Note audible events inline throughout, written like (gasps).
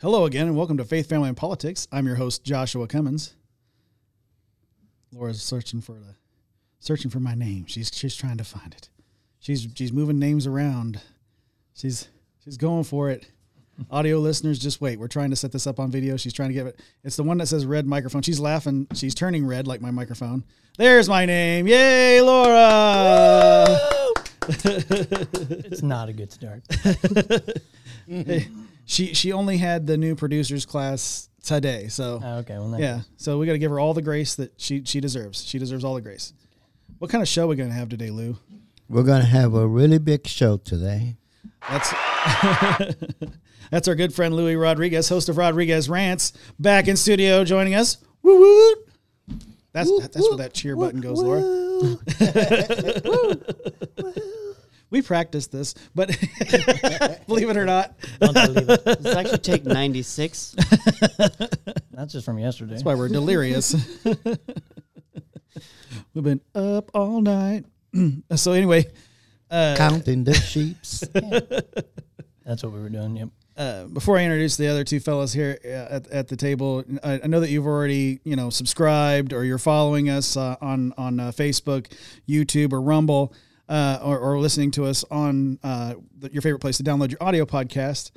Hello again, and welcome to Faith, Family, and Politics. I'm your host, Joshua Cummins. Laura's searching for the searching for my name. She's she's trying to find it. She's she's moving names around. She's she's going for it. (laughs) Audio listeners, just wait. We're trying to set this up on video. She's trying to get it. It's the one that says red microphone. She's laughing. She's turning red like my microphone. There's my name. Yay, Laura! (laughs) It's not a good start. (laughs) she she only had the new producers class today, so Oh, okay, well, that- yeah. So we got to give her all the grace that she she deserves. She deserves all the grace. What kind of show are we gonna have today, Lou? We're going to have a really big show today. That's (laughs) that's our good friend Louis Rodriguez, host of Rodriguez Rants, back in studio joining us. Woo woo! That's that's where that cheer button goes, Laura. (laughs) (laughs) we practiced this, but (laughs) believe it or not, Don't believe it. Does it actually take 96? (laughs) That's just from yesterday. that's why we're delirious. (laughs) We've been up all night. (clears throat) so anyway, uh, Counting the sheeps. That's what we were doing. Yep. uh, before I introduce the other two fellows here uh, at, at the table, I, I know that you've already you know subscribed or you're following us uh, on on uh, Facebook, YouTube, or Rumble, uh, or, or listening to us on uh, the, your favorite place to download your audio podcast.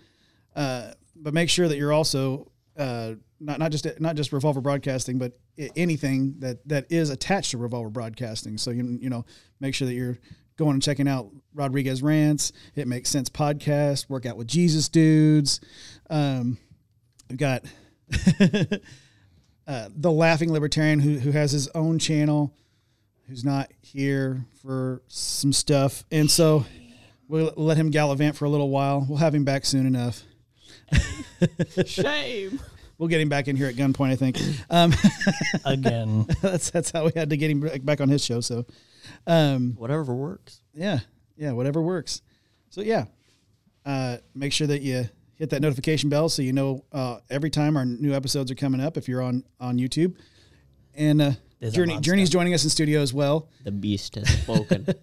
Uh, but make sure that you're also uh, not not just not just Revolver Broadcasting, but anything that that is attached to Revolver Broadcasting. So you you know make sure that you're going and checking out Rodriguez Rants, It Makes Sense podcast, Workout with Jesus dudes. Um, we've got (laughs) uh, the Laughing Libertarian who who has his own channel, who's not here for some stuff, and so we'll let him gallivant for a little while. We'll have him back soon enough. (laughs) Shame. We'll get him back in here at gunpoint, I think. Um, (laughs) Again. that's that's how we had to get him back- back on his show. So, um, Whatever works. yeah, yeah, whatever works. So yeah, uh, make sure that you hit that notification bell so you know uh, every time our new episodes are coming up. If you're on on YouTube, and uh, There's Journey. Journey's joining us in studio as well. The beast has spoken. (laughs)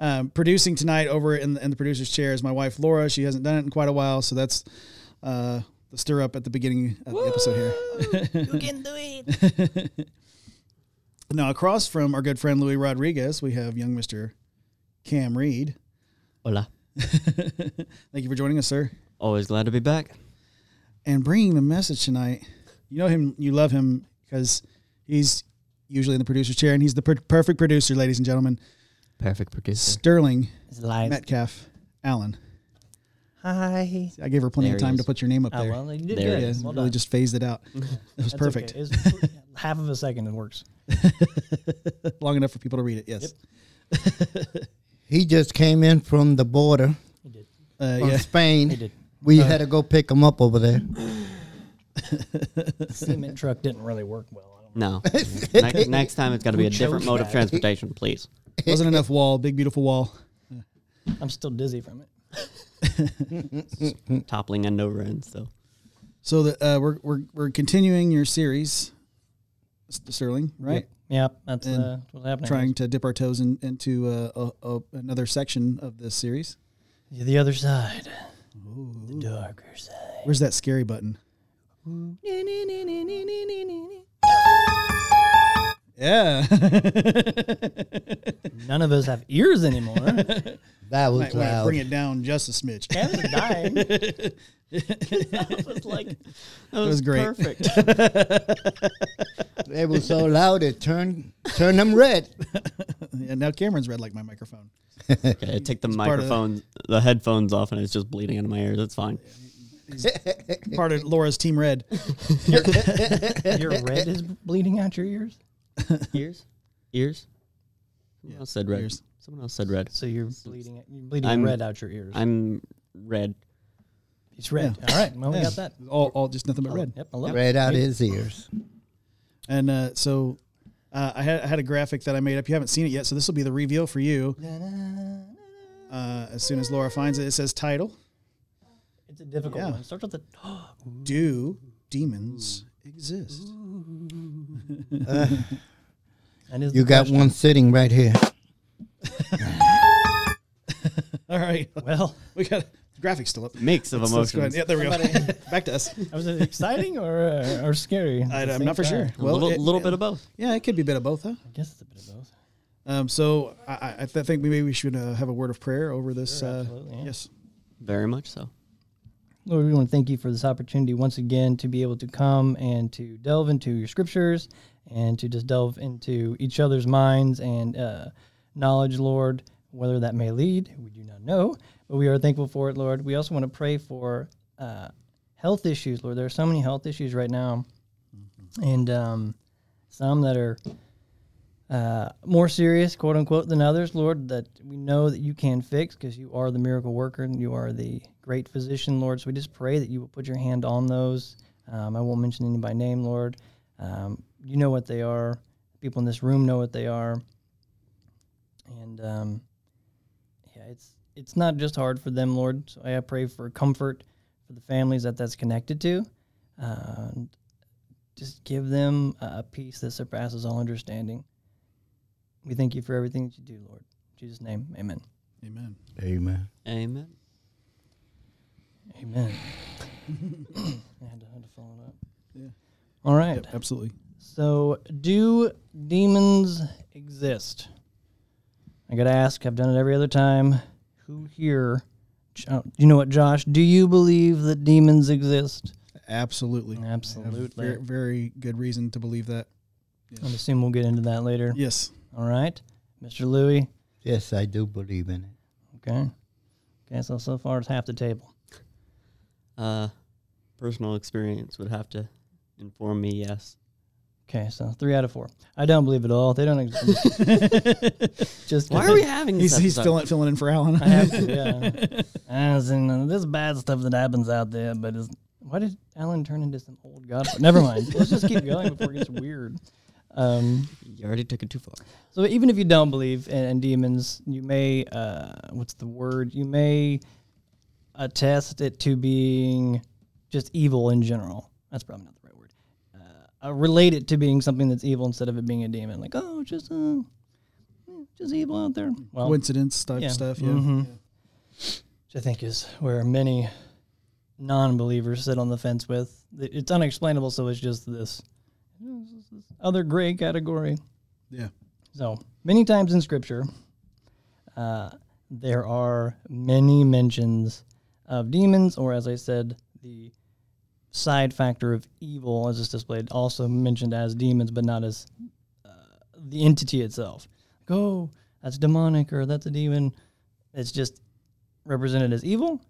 Um, producing tonight over in the, in the producer's chair is my wife Laura. She hasn't done it in quite a while, so that's uh, the stir up at the beginning of the episode here. you can do it. (laughs) Now, across from our good friend Louis Rodriguez, we have young Mister Cam Reed. Hola. (laughs) Thank you for joining us, sir. Always glad to be back. and bringing the message tonight. You know him, you love him because he's usually in the producer's chair, and he's the per- perfect producer, ladies and gentlemen. Perfect producer. Sterling It's live. Metcalf Allen. Hi. I gave her plenty There of he time to is. put your name up Oh, there. well, you did There good. it yeah, is. Well really done. just phased it out. (laughs) It was That's perfect. okay. It's- (laughs) half of a second it works. (laughs) Long enough for people to read it. Yes. He just came in from the border He did. Uh, from yeah. Spain. He did. We had to go pick him up over there. The cement truck didn't really work well. I don't No. (laughs) next, next time it's got to be a different chose mode of transportation, please. Wasn't enough wall. Big beautiful wall. I'm still dizzy from it. (laughs) Toppling end over end. So So that uh, we're we're we're continuing your series, Sterling. Right. Yep, that's And uh, what's happening. Trying to dip our toes in, into uh, a, a, another section of this series. Yeah, the other side, the darker side. Where's that scary button? Yeah. None of us have ears anymore. That was Might want to loud. bring it down just a smidge. Cats are dying. that was like that was great. Perfect. (laughs) It was so loud it turned turned them red. and now Cameron's red like my microphone. okay, I take the part of the- microphone, the headphones off, and it's just bleeding into my ears. It's fine. (laughs) Part of Laura's team red. (laughs) your (laughs) red is bleeding out your ears. Ears? Ears? Someone Yeah, else said red. ears. Someone else said red. So you're bleeding. You're bleeding I'm- red out your ears. I'm red. it's red. Yeah. All right. Well, we Yeah. got that. All, all just nothing but red. Yep. I love it. Red out his ears. And uh, so uh, I, had, I had a graphic that I made up. You haven't seen it yet, so this will be the reveal for you. Uh, as soon as Laura finds it, it says title It's a difficult Yeah. one. It starts with the. (gasps) Do Demons Exist? (laughs) That is You got question. one sitting right here. (laughs) All right. Well, We got Graphics still up. Mix of Let's- let's go emotions. Yeah, there we go. (laughs) Back to us. Was it exciting or uh, or scary? I, I'm not for sure. time? A little, it- little bit of both. Yeah, it could be a bit of both, huh? I guess it's a bit of both. Um, so I, I, I think maybe we should uh, have a word of prayer over this. Sure, uh, yeah. Yes. Very much so. Lord, we want to thank you for this opportunity once again to be able to come and to delve into your scriptures and to just delve into each other's minds and uh, knowledge, Lord, whether that may lead, we do not know, but we are thankful for it, Lord. We also want to pray for uh, health issues, Lord. There are so many health issues right now, and um, some that are uh, more serious, quote unquote, than others, Lord, that we know that you can fix because you are the miracle worker and you are the great physician, Lord. So we just pray that you will put your hand on those. Um, I won't mention any by name, Lord. Um, you know what they are. People in this room know what they are. And um, yeah, it's it's not just hard for them, Lord. So I pray for comfort for the families that that's connected to. Uh, and just give them a peace that surpasses all understanding. We thank you for everything that you do, Lord. In Jesus' name, amen. Amen. Amen. Amen. Amen. (laughs) I had to, had to follow it up. Yeah. All right. Yep, absolutely. So, do demons exist? I got to ask, I've done it every other time. Who here, Jo- you know what, Josh, do you believe that demons exist? Absolutely. Absolutely. Very, very good reason to believe that. I assume we'll get into that later. Yes. All right. Mr. Louie. Yes, I do believe in it. Okay. Okay, so so far it's half the table. Uh, personal experience would have to inform me. Yes. Okay, so three out of four. I don't believe it all. They don't exist. (laughs) Just Why are we having this? He's, he's filling, filling in for Alan. I have to, (laughs) yeah. As in, uh, there's bad stuff that happens out there, but is why did Alan turn into some old god? Never mind. Let's just keep going before it gets weird. Um, You already took it too far. so even if you don't believe in, in demons, you may uh, what's the word? You may attest it to being just evil in general. That's probably not the right word. Uh, uh, relate it to being something that's evil instead of it being a demon. Like oh, just uh, just evil out there. Well, Coincidence type yeah. stuff. Yeah. Mhm. Yeah. which I think is where many non-believers sit on the fence with. It's unexplainable, so it's just this, this other gray category. Yeah. So many times in Scripture, uh, there are many mentions of demons, or as I said, the side factor of evil, as it's displayed, also mentioned as demons, but not as uh, the entity itself. Like, oh, that's demonic, or that's a demon. It's just represented as evil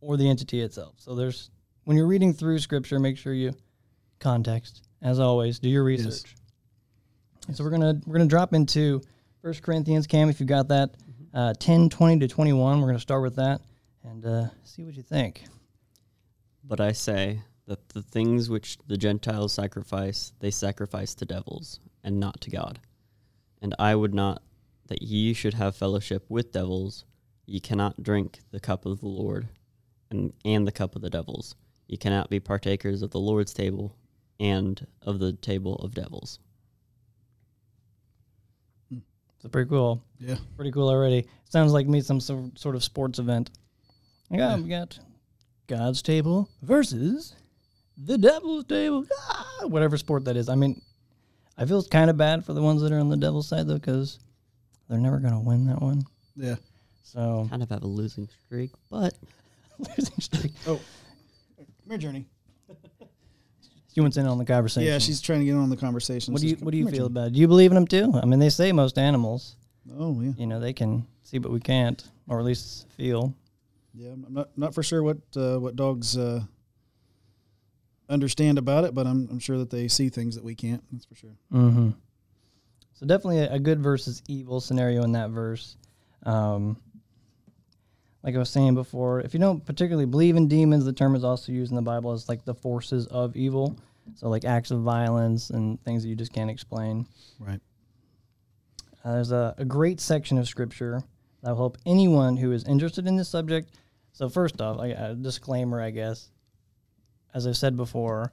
or the entity itself. So there's when you're reading through scripture, make sure you context. As always, do your research. So we're gonna we're gonna drop into First Corinthians, Cam, if you got that, uh, 10, 20 to 21. We're gonna start with that and uh, see what you think. But I say that the things which the Gentiles sacrifice, they sacrifice to devils, and not to God. And I would not that ye should have fellowship with devils. Ye cannot drink the cup of the Lord, and, and the cup of the devils. Ye cannot be partakers of the Lord's table, and of the table of devils. It's pretty cool. Yeah. Pretty cool already. Sounds like me some so- sort of sports event. Yeah, we got God's table versus the devil's table. Ah, whatever sport that is. I mean, I feel kind of bad for the ones that are on the devil's side though, because they're never gonna win that one. Yeah. So Kind of have a losing streak, but (laughs) losing streak. Oh. Come here, Journey. (laughs) She went in on the conversation. Yeah, she's trying to get in on the conversation. What so do you just What do you come here, feel about? it? Do you believe in them too? I mean, they say most animals, Journey. Oh yeah. you know, they can see but we can't, or at least feel. Yeah, I'm not not for sure what uh, what dogs uh, understand about it, but I'm I'm sure that they see things that we can't. That's for sure. Mm-hmm. So definitely a, a good versus evil scenario in that verse. Um, like I was saying before, if you don't particularly believe in demons, the term is also used in the Bible as like the forces of evil. So like acts of violence and things that you just can't explain. Right. Uh, there's a, a great section of scripture that will help anyone who is interested in this subject. So first off, I, a disclaimer, I guess. As I've said before,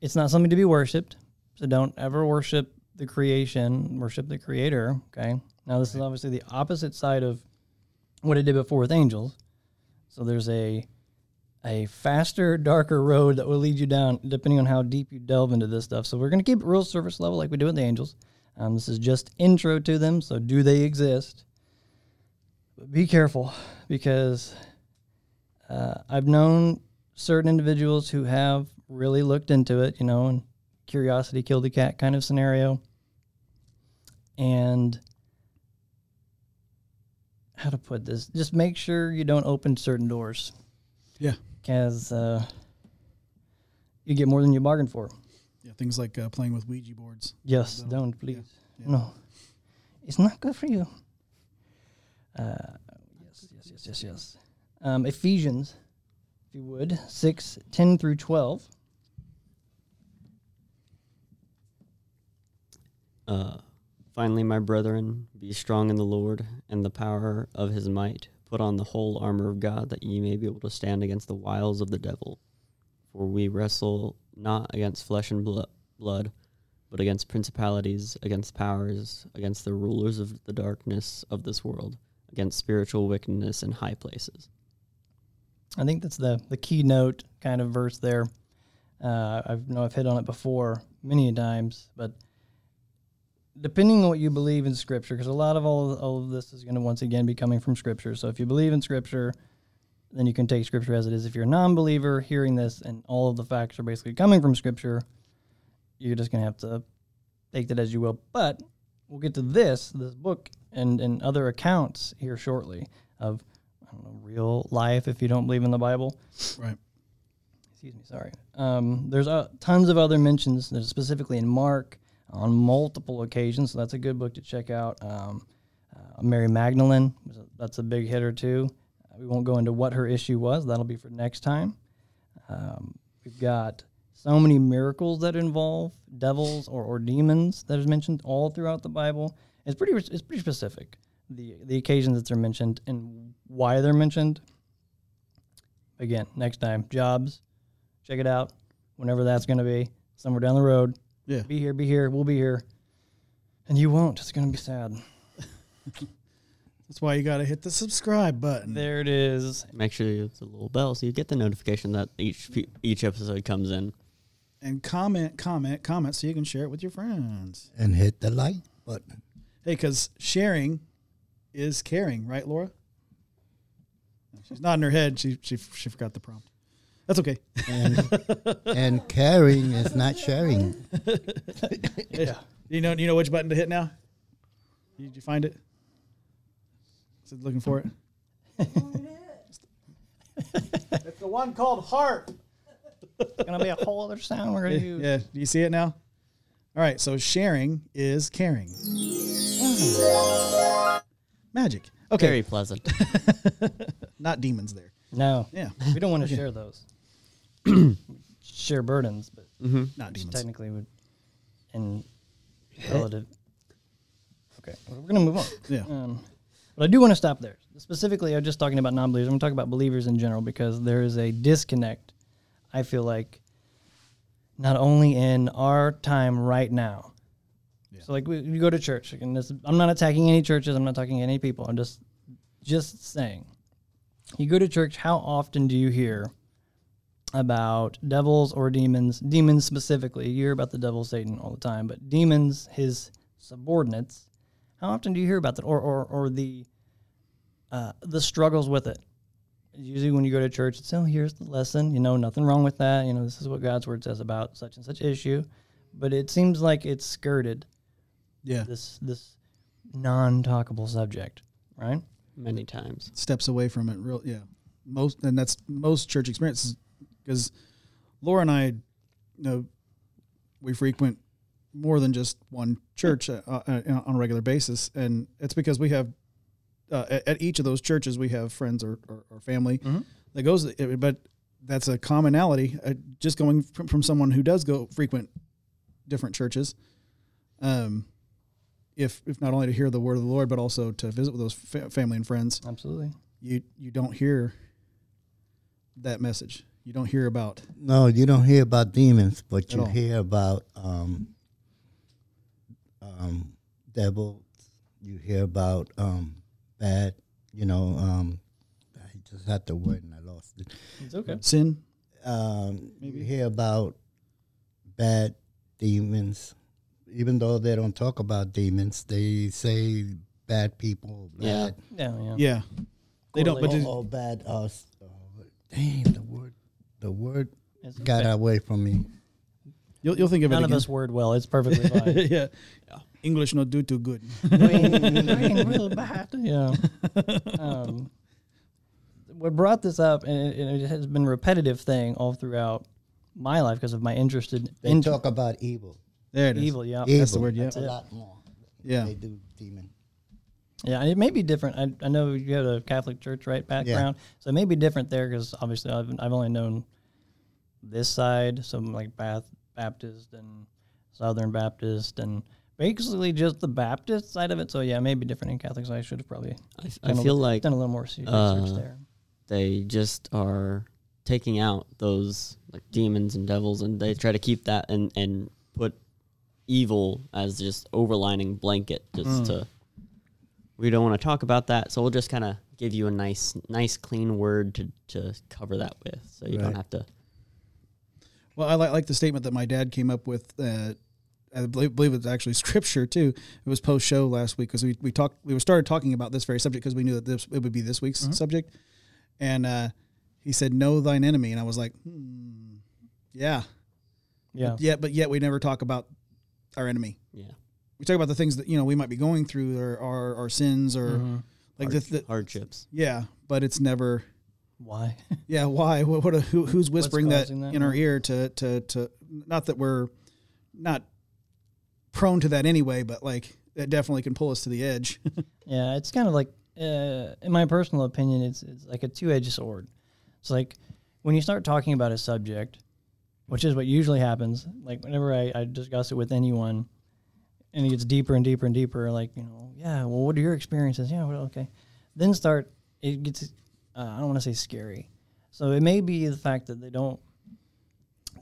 it's not something to be worshipped. So don't ever worship the creation, worship the creator. Okay. Now this is obviously the opposite side of what it did before with angels. So there's a a faster, darker road that will lead you down, depending on how deep you delve into this stuff. So we're going to keep it real surface level, like we do with the angels. Um, this is just intro to them. So do they exist? But be careful because uh, I've known certain individuals who have really looked into it, you know, and curiosity killed the cat kind of scenario. And how to put this? Just make sure you don't open certain doors Yeah. because uh, you get more than you bargained for. Yeah. Things like uh, playing with Ouija boards. Yes, don't please. yeah. No, it's not good for you. Uh, yes, yes, yes, yes, yes. Um, Ephesians, if you would, 6, 10 through 12. Uh, finally, my brethren, be strong in the Lord and the power of his might. Put on the whole armor of God, that ye may be able to stand against the wiles of the devil. For we wrestle not against flesh and blo- blood, but against principalities, against powers, against the rulers of the darkness of this world, against spiritual wickedness in high places. I think that's the, the keynote kind of verse there. Uh, I know I've hit on it before many times, but depending on what you believe in Scripture, because a lot of all of, all of this is going to once again be coming from Scripture. So if you believe in Scripture, then you can take Scripture as it is. If you're a non-believer hearing this and all of the facts are basically coming from Scripture, you're just going to have to take that as you will. But we'll get to this, this book, and, and other accounts here shortly of know, real life if you don't believe in the Bible. Right. Excuse me, sorry. Um, there's uh, tons of other mentions. There's specifically in Mark on multiple occasions, so that's a good book to check out. Um, uh, Mary Magdalene, that's a big hitter too. Uh, we won't go into what her issue was. That'll be for next time. Um, we've got so many miracles that involve devils or, or demons that is mentioned all throughout the Bible. It's pretty it's pretty specific. The the occasions that they're mentioned and why they're mentioned. Again, next time, jobs, check it out. Whenever that's going to be, somewhere down the road. Yeah. Be here, be here, we'll be here, and you won't. It's going to be sad. (laughs) That's why you got to hit the subscribe button. There it is. Make sure you hit the little bell so you get the notification that each each episode comes in. And comment, comment, comment so you can share it with your friends. And hit the like button. Hey, because sharing is caring, right, Laura? She's nodding her head. She she she forgot the prompt. That's okay. And, (laughs) and caring is not sharing. Yeah. You know you know which button to hit now? Did you find it? Is it looking for it? (laughs) it's the one called heart. It's going to be a whole other sound we're going to use. Yeah, do you see it now? All right, so sharing is caring. Mm. Magic. Okay, Very pleasant. (laughs) not demons there. No, Yeah, we don't want to Okay. share those. (clears throat) share burdens, but hmm not demons. technically would in relative. Okay, well, we're gonna move on. Yeah. Um, but I do want to stop there. Specifically, I'm just talking about non-believers. I'm going to talk about believers in general because there is a disconnect. I feel like not only in our time right now. Yeah. So, like, we, we go to church, and this, I'm not attacking any churches. I'm not talking any people. I'm just just saying. You go to church. How often do you hear about devils or demons? Demons specifically. You hear about the devil, Satan, all the time, but demons, his subordinates. How often do you hear about that, or or or the uh, the struggles with it? Usually, when you go to church, it's oh, here's the lesson. You know, nothing wrong with that. You know, this is what God's word says about such and such issue. But it seems like it's skirted Yeah, this this non-talkable subject, right? Many times. steps away from it. Real, yeah. Most and that's most church experiences because Laura and I, you know, we frequent more than just one church uh, uh, on a regular basis, and it's because we have uh, at, at each of those churches we have friends or, or, or family Mhm. that goes. But that's a commonality. Uh, just going from, from someone who does go frequent different churches, um, if if not only to hear the word of the Lord, but also to visit with those fa- family and friends, Absolutely. you you don't hear that message. You don't hear about No, you don't hear about demons, but you all. hear about um, um, devils. You hear about um, bad, you know, um, I just had the word and I lost it. It's okay. Sin. Um, Maybe. you hear about bad demons, even though they don't talk about demons, they say bad people, Yeah. bad, Yeah, yeah. Yeah. They don't. But or, just, bad us. Uh, dang, the word, the word It's got okay. away from me. you'll you'll think of None it of again. us word well. It's perfectly (laughs) fine. yeah. Yeah. English not do too good. (laughs) Real bad. Yeah. Um, what brought this up, and it, and it has been a repetitive thing all throughout my life because of my interest in, They in talk about evil. There it is. evil. Yeah. evil. That's the word, yeah. That's a lot more. Yeah. They do demon. Yeah, it may be different. I, I know you have a Catholic church, right, background, so it may be different there because obviously I've I've only known this side, some like Bath Baptist and Southern Baptist, and basically just the Baptist side of it. So yeah, it may be different in Catholics. I should have probably I, done a feel li- like done a little more research uh, there. they just are taking out those like demons and devils and they try to keep that and and put evil as just overlining blanket just to we don't want to talk about that so we'll just kind of give you a nice nice clean word to to cover that with so you don't have to Well, I like, like the statement that my dad came up with. Uh, I believe, believe it's actually (laughs) scripture too. It was post show last week because we we talked we started talking about this very subject because we knew that this it would be this week's subject, and uh, he said, "Know thine enemy," and I was like, hmm, "Yeah, Yeah, yeah," but yet we never talk about our enemy. yeah We talk about the things that you know we might be going through or our our sins or Mhm. like hard- the, the hardships yeah, but it's never why? (laughs) yeah, why? What? what who, who's whispering that, that? in our ear to to to? Not that we're not prone to that anyway, but like that definitely can pull us to the edge. (laughs) Yeah, it's kind of like, uh, in my personal opinion, it's it's like a two edged sword. It's like when you start talking about a subject, which is what usually happens. Like whenever I, I discuss it with anyone, and it gets deeper and deeper and deeper. Like you know, yeah, well, what are your experiences? Yeah, well, okay. Then start. It gets. Uh, I don't want to say scary. So it may be the fact that they don't.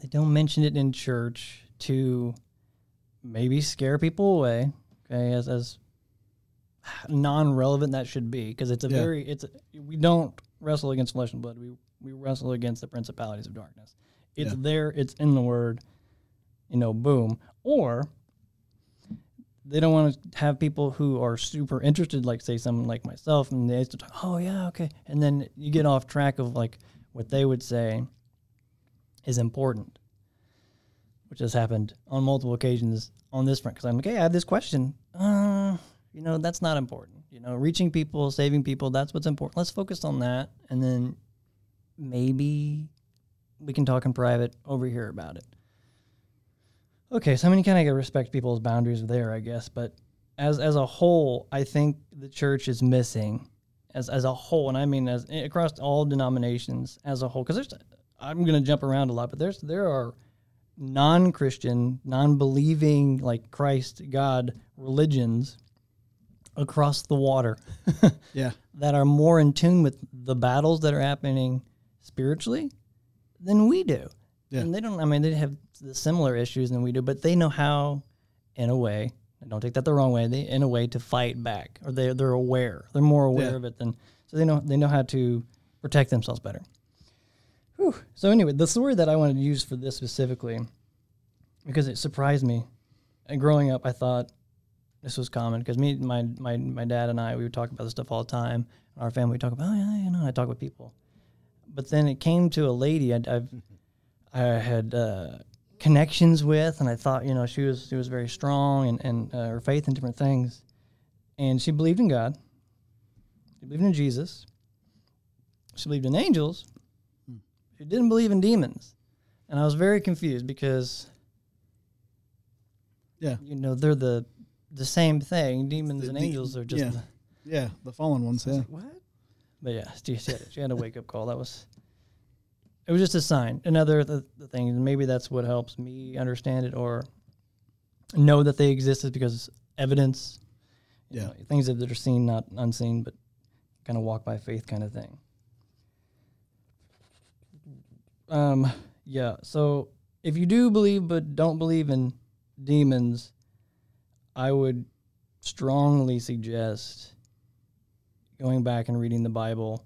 They don't mention it in church to maybe scare people away. Okay, as as non-relevant that should be because it's a Yeah. very it's a, we don't wrestle against flesh and blood we we wrestle against the principalities of darkness it's Yeah. there it's in the word you know boom. Or they don't want to have people who are super interested like say someone like myself and they talk oh yeah okay. And then you get off track of like what they would say is important which has happened on multiple occasions on this front because i'm like hey i have this question. Uh you know that's not important you know reaching people saving people that's what's important. Let's focus on that and then maybe we can talk in private over here about it. Okay so i mean you kind of got to respect people's boundaries there i guess but as as a whole i think the church is missing as as a whole and i mean as eh, across all denominations as a whole because there's i'm going to jump around a lot but there's there are non-christian non-believing like christ god religions across the water (laughs) yeah, that are more in tune with the battles that are happening spiritually than we do. Yeah. And they don't, I mean, they have the similar issues than we do, but they know how, in a way, don't take that the wrong way, they, in a way, to fight back, or they, they're aware. They're more aware Yeah. of it than, so they know, they know how to protect themselves better. Whew. So, anyway, the story that I wanted to use for this specifically, because it surprised me. And growing up, I thought, this was common because me, my, my, my dad and I, we would talk about this stuff all the time. Our family would talk about, oh, yeah, you know, I talk with people. But then it came to a lady I, I've, I had uh, connections with, and I thought, you know, she was she was very strong and, and uh, her faith in different things. And she believed in God. She believed in Jesus. She believed in angels. She didn't believe in demons. And I was very confused because yeah, you know they're the the same thing. Demons The- and the- angels are just yeah. the, yeah. The fallen ones. Was Yeah, like, what? But yeah, she, had, she had a wake up call. That was, it was just a sign. Another the, the thing, maybe that's what helps me understand it or know that they exist is because evidence, Yeah. know, things that are seen, not unseen, but kind of walk by faith kind of thing. Um, yeah. So if you do believe but don't believe in demons, I would strongly suggest going back and reading the Bible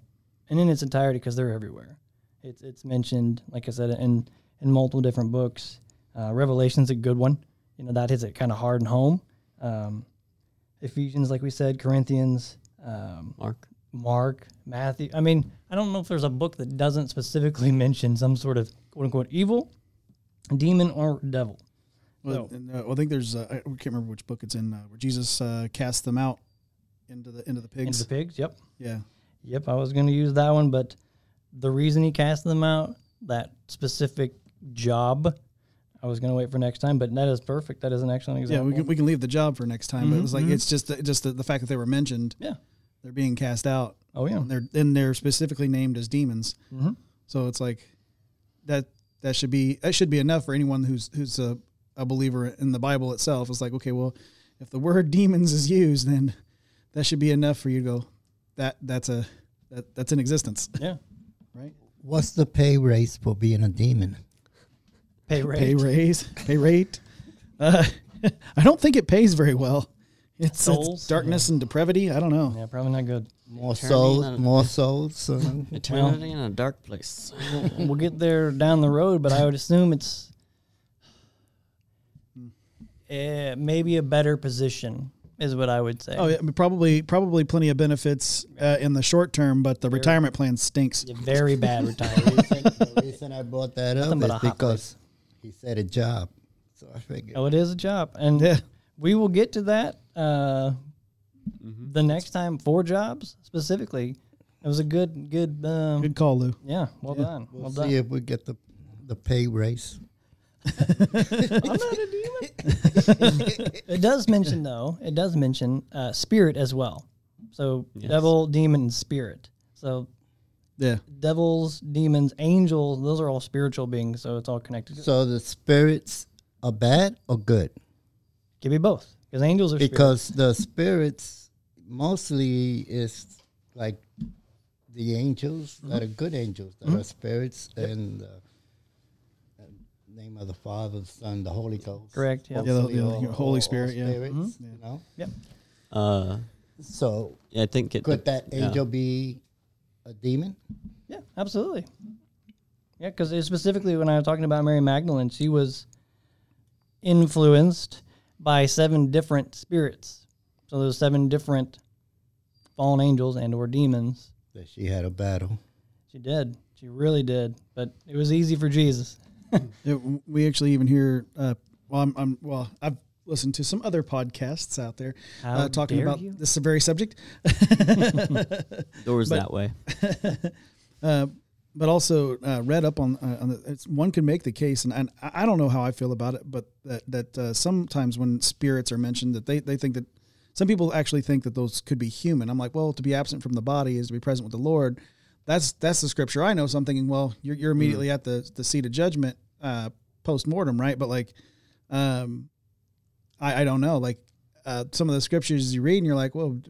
and in its entirety because they're everywhere. It's it's mentioned, like I said, in in multiple different books. Uh, Revelation's a good one. You know that hits it kind of hard and home. Um, Ephesians, like we said, Corinthians, um, Mark. Mark, Matthew. I mean, I don't know if there's a book that doesn't specifically (laughs) mention some sort of quote unquote evil, demon, or devil. Well, and, uh, well, I think there's uh, I can't remember which book it's in uh, where Jesus uh, cast them out into the into the pigs. Into the pigs. Yep. yeah, Yep, I was going to use that one, but the reason he cast them out, that specific job, I was going to wait for next time. But that is perfect. That is an excellent example. yeah. We can we can leave the job for next time, but it's like Mhm, it's just the, just the, the fact that they were mentioned. Yeah. they're being cast out. oh yeah. And they're and they're specifically named as demons. hmm So it's like that that should be that should be enough for anyone who's who's a, a believer in the Bible itself. It's like okay, well, if the word (laughs) demons is used, then that should be enough for you to go that that's a that, that's in existence, Yeah. (laughs) right? What's the pay raise for being a demon? Pay rate. Pay raise, pay rate. Uh, (laughs) I don't think it pays very well. It's, it's Souls? darkness and depravity. I don't know. Yeah, probably not good. More Eternity souls, more souls. uh, (laughs) Eternity in a dark place. We'll, we'll get there down the road, but I would assume it's uh, maybe a better position is what I would say. Oh yeah, probably probably plenty of benefits uh, in the short term, but the retirement plan stinks. Very bad (laughs) the, retirement. reason, the reason I brought that up Nothing is because he said a job. So I figured. oh, it is a job, and Yeah. we will get to that uh, Mm-hmm. the next time for jobs specifically. It was a good, good, um, Good call, Lou. yeah. Well Yeah. done. We'll well see done. if we get the the pay raise. (laughs) I'm not a demon. it does mention though. It does mention uh, spirit as well. So Yes. devil, demon, spirit. So Yeah. devils, demons, angels. Those are all spiritual beings. So it's all connected. So the spirits are bad or good? Give me both because angels are spirits. Because the spirits mostly is like the angels Mm-hmm. that are good angels that are spirits and uh, uh, name of the Father, the Son, the Holy Ghost. Correct, yeah. Yeah, the- Mostly the all- Holy all- all Spirit, yeah. spirits, Mm-hmm. You know. Yep. Uh, So yeah, I think it. could that yeah. angel be a demon? Yeah, absolutely. Yeah, because specifically when I was talking about Mary Magdalene, she was influenced by seven different spirits. So those seven different fallen angels and or demons. That she had a battle. She did. She really did. But it was easy for Jesus. (laughs) It, we actually even hear. Uh, well, I'm, I'm. Well, I've listened to some other podcasts out there uh, talking about you? this very subject. (laughs) Doors but- that way. (laughs) Uh, but also uh, read up on, uh, on the, it's, one can make the case, and, and I don't know how I feel about it, but that that uh, sometimes when spirits are mentioned, that they, they think that some people actually think that those could be human. I'm like, well, to be absent from the body is to be present with the Lord. That's that's the scripture I know. So I'm thinking, well, you're, you're immediately at the the seat of judgment uh, post mortem, right? But like, um, I I don't know, like uh, some of the scriptures you read, and you're like, well,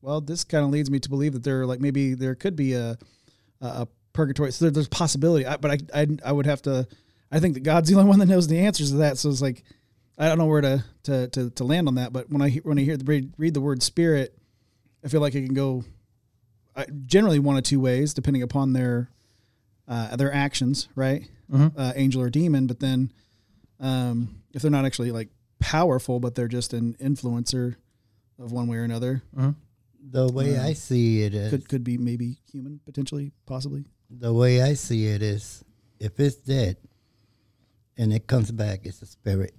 well, this kind of leads me to believe that there like maybe there could be a a, a purgatory. So there, there's possibility, I, but I, I I would have to. I think that God's (laughs) the only one that knows the answers to that. So it's like I don't know where to to to, to land on that. But when I when I hear the read, read the word spirit, I feel like it can go uh, generally one of two ways depending upon their uh, their actions, right? Mhm. Uh, angel or demon. But then um, if they're not actually like powerful, but they're just an influencer of one way or another, The way Uh, I see it is, could could be maybe human potentially, possibly. the way I see it is, if it's dead and it comes back, it's a spirit.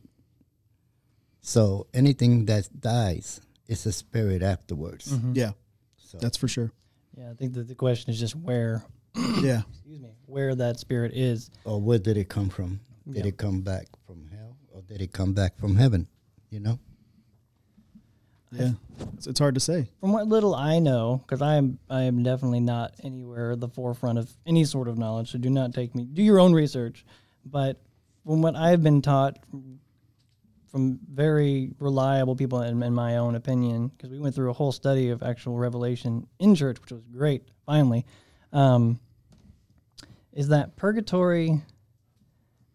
So anything that dies, it's a spirit afterwards. Yeah, So that's for sure. Yeah, I think that the question is just where, Yeah. (clears throat) excuse me, where that spirit is. or where did it come from? Did Yeah. it come back from hell, or did it come back from heaven? You know. Yeah, it's, it's hard to say. From what little I know, because I am I am definitely not anywhere at the forefront of any sort of knowledge, so do not take me. Do your own research. But from what I've been taught from, from very reliable people, in, in my own opinion, because we went through a whole study of actual revelation in church, which was great. Finally, um, is that purgatory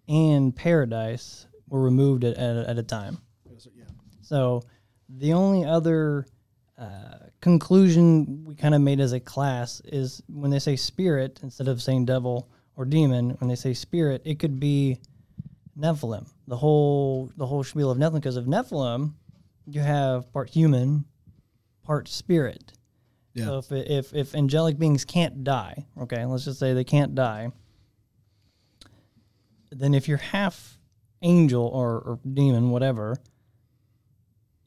and paradise were removed at, at, at a time. So the only other uh, conclusion we kind of made as a class is when they say spirit instead of saying devil or demon, when they say spirit, it could be Nephilim. The whole the whole spiel of Nephilim, because of Nephilim, you have part human, part spirit. Yeah. So if, if if angelic beings can't die, okay, let's just say they can't die, then if you're half angel or, or demon, whatever,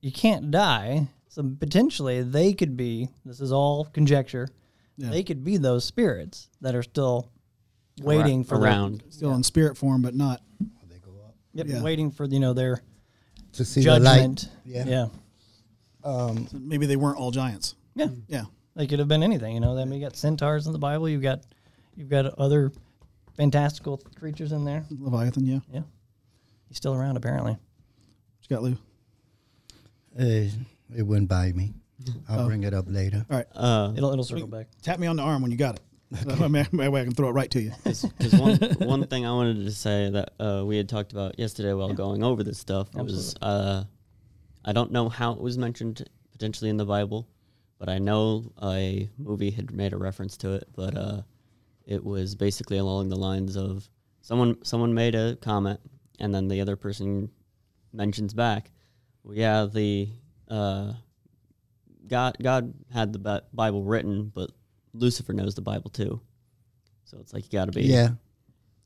you can't die. So potentially they could be. This is all conjecture. Yeah. They could be those spirits that are still waiting for their- around. Still in spirit form, but not. They go up Yep, Yeah. waiting for you know their to see the light. Yeah. yeah, Um, Maybe they weren't all giants. Yeah. Yeah. They could have been anything. You know, then we got centaurs in the Bible. You've got you've got other fantastical creatures in there. Leviathan, yeah. Yeah, he's still around apparently. What you got, Lou? eh, it went by me. I'll Oh. bring it up later. All right. Uh, It'll it'll circle back. Tap me on the arm when you got it. (laughs) That way that way I can throw it right to you. Because one one thing I wanted to say that uh, we had talked about yesterday while going over this stuff was uh, I don't know how it was mentioned potentially in the Bible, but I know a movie had made a reference to it. But uh, it was basically along the lines of someone someone made a comment, and then the other person mentions back, well, yeah, the uh, God God had the Bible written, but Lucifer knows the Bible too. So it's like you got to be Yeah.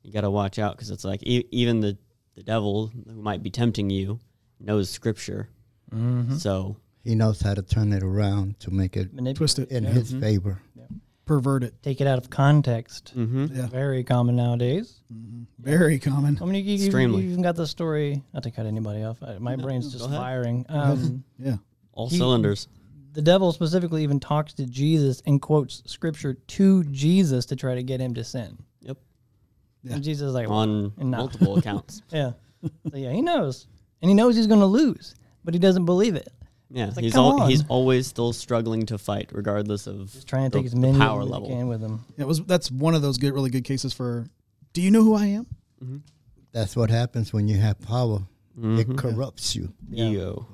you got to watch out because it's like e- even the the devil who might be tempting you knows scripture. Mm-hmm. So He knows how to turn it around to make it Manipulate, Twist it. in his favor. Pervert it. take it out of context. mhm. Yeah. Very common nowadays. Very common. I mean, you, you, Extremely. you even got the story. Not to cut anybody off. I, my brain's just firing. Um, Yeah. all He- cylinders. the devil specifically even talks to Jesus and quotes scripture to Jesus to try to get him to sin. Yep. Yeah. And Jesus is like, On (laughs) and not- multiple accounts. (laughs) yeah, so yeah, he knows, and he knows he's going to lose, but he doesn't believe it. Yeah, like, he's come al- he's always still struggling to fight, regardless of He's trying to the- take as the many power as he level. can with him. It was that's one of those good really good cases for do you know who I am? That's what happens when you have power. Mhm. It corrupts you. Ego.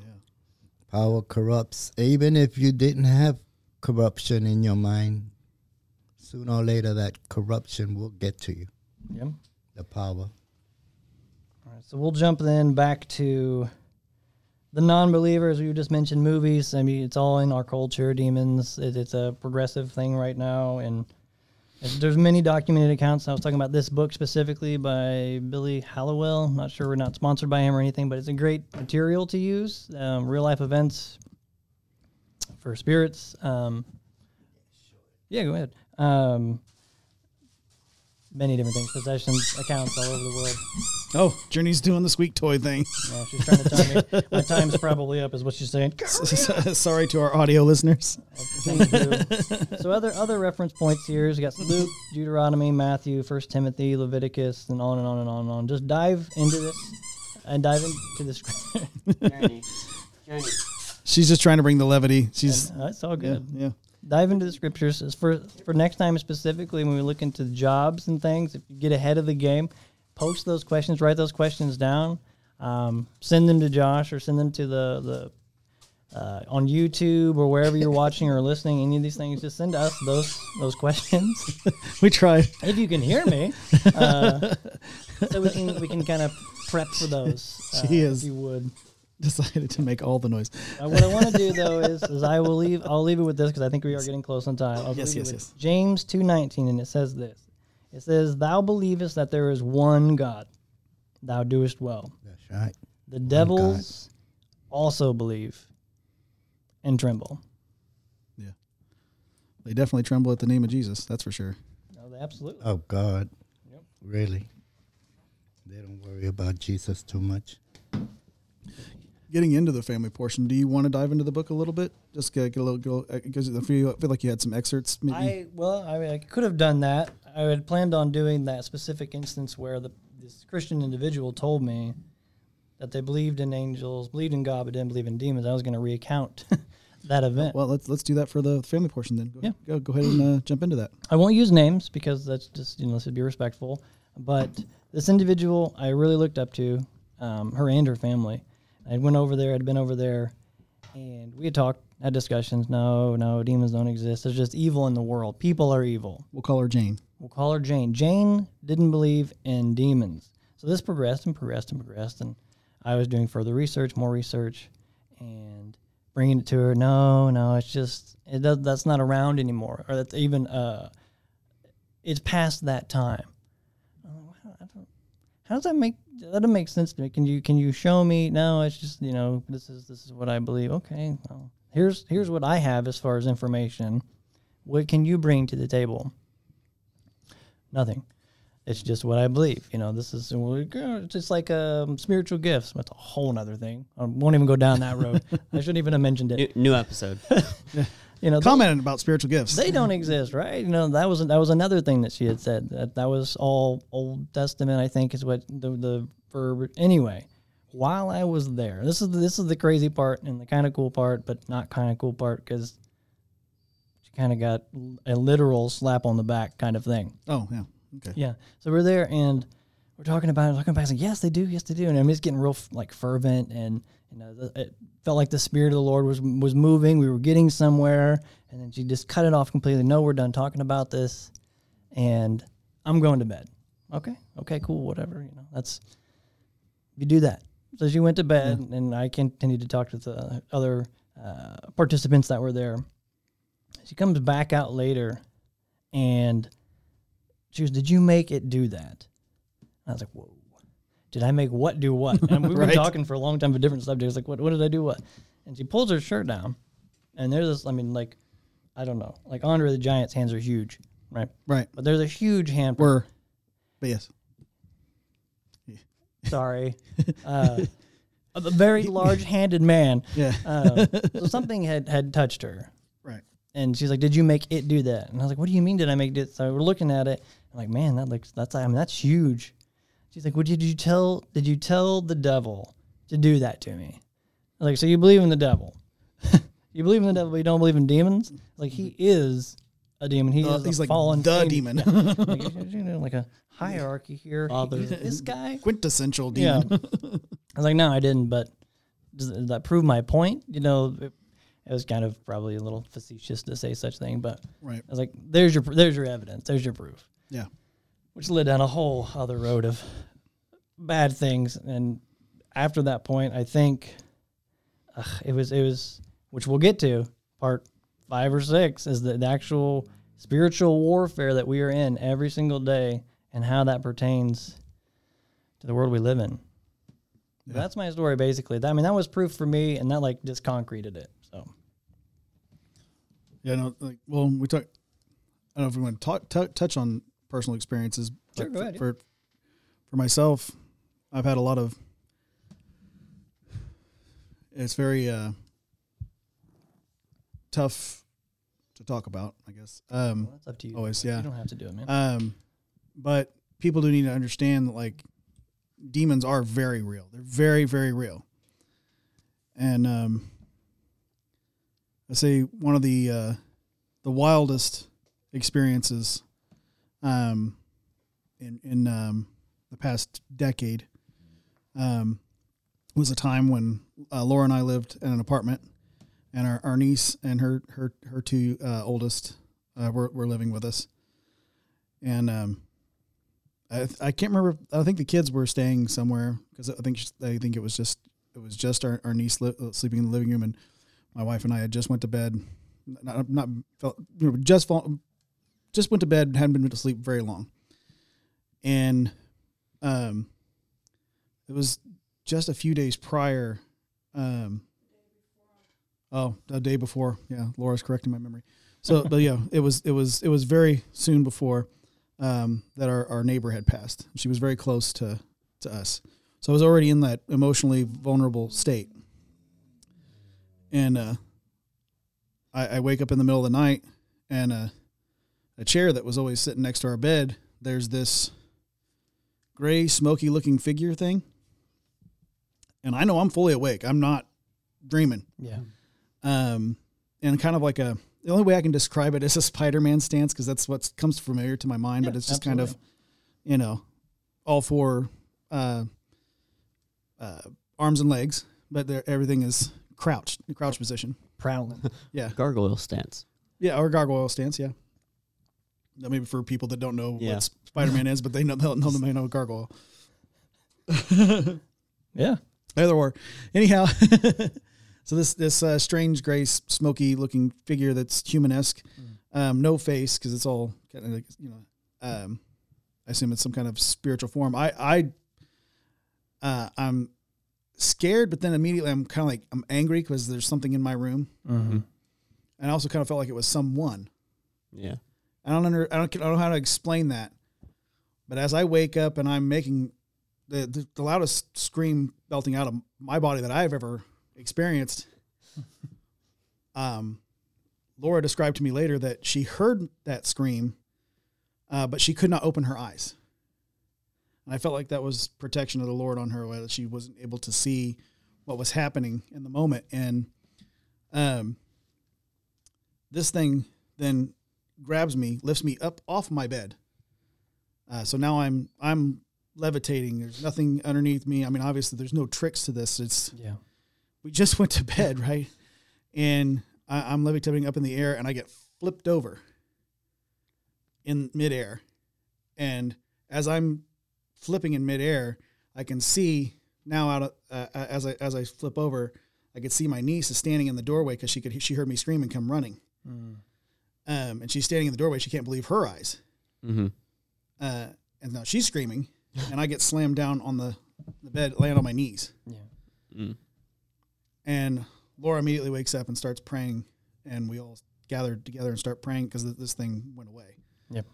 Power corrupts. Even if you didn't have corruption in your mind, sooner or later that corruption will get to you. Yeah. The power. All right, so we'll jump then back to the non-believers. We just mentioned movies. I mean, it's all in our culture. Demons. It, it's a progressive thing right now, and there's many documented accounts. I was talking about this book specifically by Billy Hallowell. I'm not sure we're not sponsored by him or anything, but it's a great material to use. Um, real life events for spirits. Um, yeah, go ahead. Um, many different things, possessions, accounts all over the world. Oh, Journey's doing the squeak toy thing. Yeah, she's trying to tell me my time's probably up, is what she's saying. (laughs) Sorry to our audio listeners. So other other reference points here is you got Luke, Deuteronomy, Matthew, First Timothy, Leviticus, and on and on and on and on. Just dive into this and dive into the scripture. She's just trying to bring the levity. She's That's all yeah, good. yeah. Dive into the scriptures. For for next time specifically when we look into jobs and things, if you get ahead of the game, post those questions, write those questions down, um, send them to Josh or send them to the the uh, on YouTube or wherever you're watching or listening. Any of these things, just send us those those questions (laughs) We tried. if you can hear me, uh, so we can we can kind of prep for those. (laughs) Uh, She if is. you would. Decided to make all the noise. Uh, what I want to do though is, is I will leave. I'll leave it with this because I think we are getting close on time. I'll Yes, yes, yes. James two nineteen, and it says this. It says, "Thou believest that there is one God, thou doest well. That's right. The devils also believe and tremble." Yeah, they definitely tremble at the name of Jesus. That's for sure. No, they absolutely. Oh God. Yep. Really? They don't worry about Jesus too much. Getting into the family portion, do you want to dive into the book a little bit? Just get, get a little go, because I feel, I feel like you had some excerpts. Maybe I well, I, mean, I could have done that. I had planned on doing that specific instance where the this Christian individual told me that they believed in angels, believed in God, but didn't believe in demons. I was going to recount (laughs) that event. well, let's let's do that for the family portion then. Go, Yeah. go, go ahead and uh, jump into that. I won't use names because that's just you know let's be respectful. But this individual I really looked up to, um, her and her family. I went over there. I'd been over there, and we had talked had discussions. No, no, demons don't exist. There's just evil in the world. People are evil. We'll call her Jane. We'll call her Jane. Jane didn't believe in demons. So this progressed and progressed and progressed. And I was doing further research, more research, and bringing it to her. No, no, it's just, it does, that's not around anymore. Or that's even, uh, it's past that time. I'm like, "Wow, I don't- How does that make, that doesn't make sense to me. Can you, can you show me? No, it's just, you know, this is, this is what I believe. Okay. Well, here's, here's what I have as far as information. What can you bring to the table? nothing. It's just what I believe. You know, this is it's just like um, spiritual gifts. That's a whole other thing. I won't even go down that road. (laughs) I shouldn't even have mentioned New, it. new episode. (laughs) You know, Commented about spiritual gifts. they don't exist, right? You know, that was that was another thing that she had said. That that was all Old Testament, I think, is what the the verb. Anyway, while I was there, this is this is the crazy part and the kind of cool part, but not kind of cool part because she kind of got a literal slap on the back kind of thing. oh yeah. Okay. Yeah. So we're there and we're talking about it, talking about it. Like, yes, they do. Yes, they do. And I'm just getting real like fervent and, you know, the, it felt like the spirit of the Lord was, was moving. We were getting somewhere and then she just cut it off completely. No, we're done talking about this and I'm going to bed. Okay. Okay, cool. Whatever. You know, that's, you do that. So she went to bed and I continued to talk to the other uh, participants that were there. She comes back out later and she goes, Did you make it do that? And I was like, Whoa. Did I make what do what? (laughs) And we've been talking for a long time for different subjects. Like, what, what did I do what? And she pulls her shirt down. And there's this, I mean, like, I don't know. Like, Andre the Giant's hands are huge, right? Right. But there's a huge hand. Were. But yes. (laughs) Sorry. (laughs) Uh, a very large handed man. Yeah. Uh, so something had, had touched her. Right. And she's like, "Did you make it do that?" And I was like, "What do you mean? Did I make it?" So we're looking at it. I'm like, "Man, that looks that's I mean that's huge." She's like, "What did you tell? Did you tell the devil to do that to me?" I was like, "So you believe in the devil? (laughs) you believe in the devil, but you don't believe in demons?" Like he is a demon. He Uh, is he's a like fallen the angel. demon. (laughs) Like, (laughs) you know, like a hierarchy here. Father. He's this guy. Quintessential Yeah. demon. I was like, no, I didn't. But does, does that prove my point? You know, it, it was kind of probably a little facetious to say such thing, but Right. I was like, there's your there's your evidence. There's your proof. Yeah. Which led down a whole other road of bad things. And after that point, I think ugh, it was it was which we'll get to part five or six is the, the actual spiritual warfare that we are in every single day and how that pertains to the world we live in. Yeah. That's my story basically. That, I mean, that was proof for me, and that like just concreted it. So Yeah, no, like, well, we talk. I don't know if we want to talk, t- touch on personal experiences. Sure, go for, ahead. For, for myself, I've had a lot of. It's very uh, tough to talk about, I guess. Um, well, that's up to you. always, yeah. You don't have to do it, man. um, but people do need to understand that, like, demons are very real. They're very, very real. And um, I say one of the uh, the wildest experiences um, in in um, the past decade um, was a time when uh, Laura and I lived in an apartment, and our, our niece and her her her two uh, oldest uh, were were living with us, and um, I I can't remember. I think the kids were staying somewhere because I think I think it was just it was just our, our niece li- uh, sleeping in the living room, and my wife and I had just went to bed. Not, not felt you know, just fall, just went to bed. Hadn't been to sleep very long, and um, it was just a few days prior. Um, oh, a day before. Yeah, Laura's correcting my memory. So, but yeah, it was it was it was very soon before um, that our, our neighbor had passed. She was very close to to us, so I was already in that emotionally vulnerable state. And uh, I, I wake up in the middle of the night, and uh, a chair that was always sitting next to our bed. There's this gray, smoky-looking figure thing, and I know I'm fully awake. I'm not dreaming yeah. um, and kind of like a the only way I can describe it is a Spider-Man stance because that's what comes familiar to my mind. but it's just kind of, you know, all four uh, uh, arms and legs, but everything is crouched, crouch position. prowling. Yeah, Gargoyle stance. yeah, or gargoyle stance. Yeah. Maybe for people that don't know Yeah. what Spider Man is, but they know they'll know they know gargoyle. (laughs) yeah. Either or. Anyhow, (laughs) so this this uh, strange gray, smoky looking figure that's humanesque, um, no face because it's all kind of like, you know. Um, I assume it's some kind of spiritual form. I I uh, I'm scared, but then immediately I'm kind of like I'm angry because there's something in my room, Mm-hmm. and I also kind of felt like it was someone. Yeah. I don't under I don't I don't know how to explain that. But as I wake up and I'm making the, the the loudest scream belting out of my body that I've ever experienced, (laughs) um, Laura described to me later that she heard that scream, uh, but she could not open her eyes. And I felt like that was protection of the Lord on her, that she wasn't able to see what was happening in the moment. And um, this thing then grabs me, lifts me up off my bed. Uh, so now I'm I'm levitating. There's nothing underneath me. I mean, obviously, there's no tricks to this. It's Yeah. we just (laughs) went to bed, right? And I, I'm levitating up in the air, and I get flipped over in midair. And as I'm flipping in midair, I can see now out of, uh, as I as I flip over, I could see my niece is standing in the doorway because she could she heard me scream and come running. Mm. Um, and she's standing in the doorway. She can't believe her eyes. Mm-hmm. Uh, and now she's screaming, and I get slammed down on the, the bed, land on my knees. Yeah. Mm. And Laura immediately wakes up and starts praying, and we all gather together and start praying because this thing went away. Yep.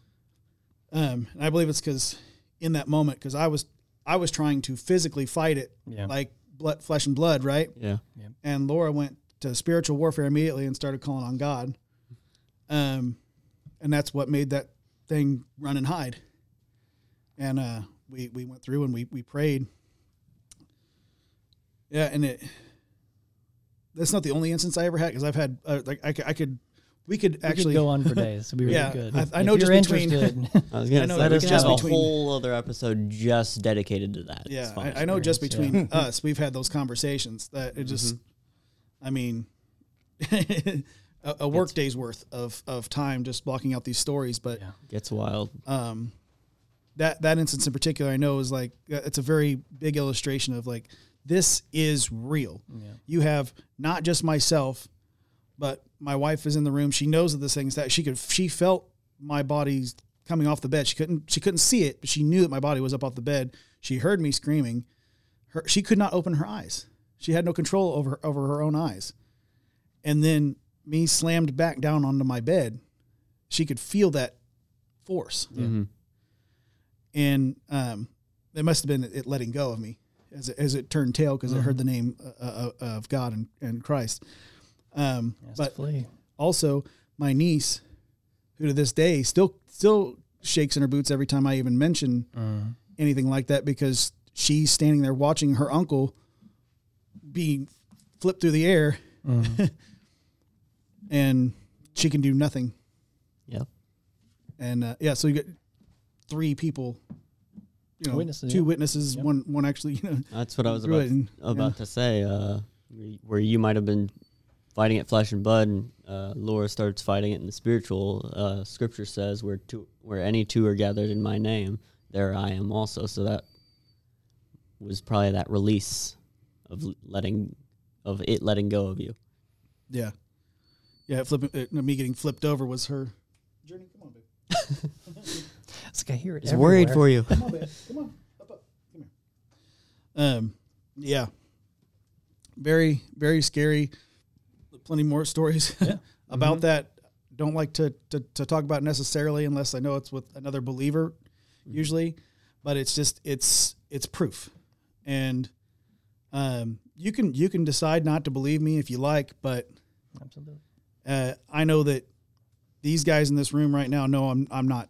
Um, and I believe it's because in that moment, because I was I was trying to physically fight it Yeah. like blood, flesh and blood, right? Yeah. And Laura went to spiritual warfare immediately and started calling on God. Um, and that's what made that thing run and hide. And uh, we we went through and we we prayed. Yeah, and it. That's not the only instance I ever had because I've had uh, like I, could- I could we could We actually could go on for (laughs) days. It'd be really Yeah, good. I- I know you're just between- (laughs) I was gonna I know say that we is could just have a between- whole other episode just dedicated to that. Yeah. I, I know just experience, between (laughs) us, we've had those conversations that it just, I mean, a, a work day's worth of, of time just blocking out these stories. But Yeah. Gets wild. um, that that instance in particular, I know is like uh, it's a very big illustration of like this is real. Yeah. You have not just myself, but my wife is in the room. She knows of this things that she could. She felt my body's coming off the bed. She couldn't. She couldn't see it, but she knew that my body was up off the bed. She heard me screaming. Her, she could not open her eyes. She had no control over over her own eyes. And then me slammed back down onto my bed. She could feel that force Mm-hmm. and um, it must have been it letting go of me as it, as it turned tail because it heard the name uh, uh, of God and, and Christ. Um, Has but flee. also, my niece, who to this day still still shakes in her boots every time I even mention Mm. anything like that because she's standing there watching her uncle being flipped through the air, Mm. (laughs) and she can do nothing. Yep. And uh, yeah, so you get three people, you know, Witnesses, two yeah. witnesses, Yep. one one actually, (laughs) you know, That's what I was about and- about yeah. to say. Uh, where you might have been fighting it flesh and blood, and uh, Laura starts fighting it in the spiritual. Uh, scripture says, "Where two, where any two are gathered in my name, there I am also." So that was probably that release of letting of it letting go of you. Yeah, yeah. Flipping, uh, me getting flipped over was her journey. Come on, babe. (laughs) It's like I hear it. He's worried for you. Come on, babe. Come on, up, up. Come here. Um, yeah. Very, very scary. Plenty more stories (laughs) about that. Don't like to, to to talk about necessarily unless I know it's with another believer, usually. But it's just it's it's proof, and um, you can you can decide not to believe me if you like, but Absolutely. Uh, I know that these guys in this room right now know I'm I'm not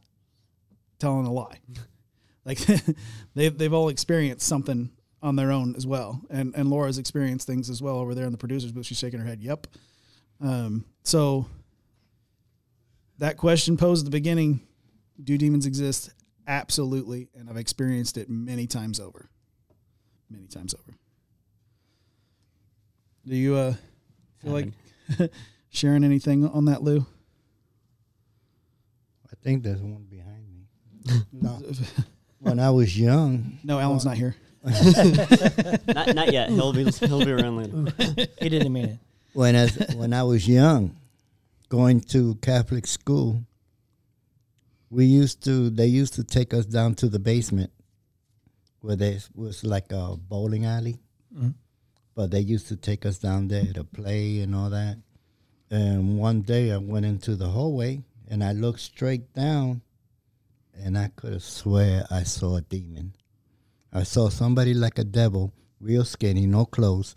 telling a lie. (laughs) like (laughs) they've they've all experienced something on their own as well, and and Laura's experienced things as well over there in the producers booth. She's shaking her head. Yep. Um, so that question posed at the beginning: Do demons exist? Absolutely, and I've experienced it many times over. Many times over. Do you uh feel like (laughs) Sharing anything on that, Lou? I think there's one behind me. (laughs) no. When I was young, No, Alan's not here. (laughs) not, not yet. He'll be he'll be around later. (laughs) He didn't mean it. when as when I was young, going to Catholic school, we used to they used to take us down to the basement where there was like a bowling alley. Mhm. But they used to take us down there to play and all that. And one day I went into the hallway and I looked straight down and I could have swear I saw a demon. I saw somebody like a devil, real skinny, no clothes,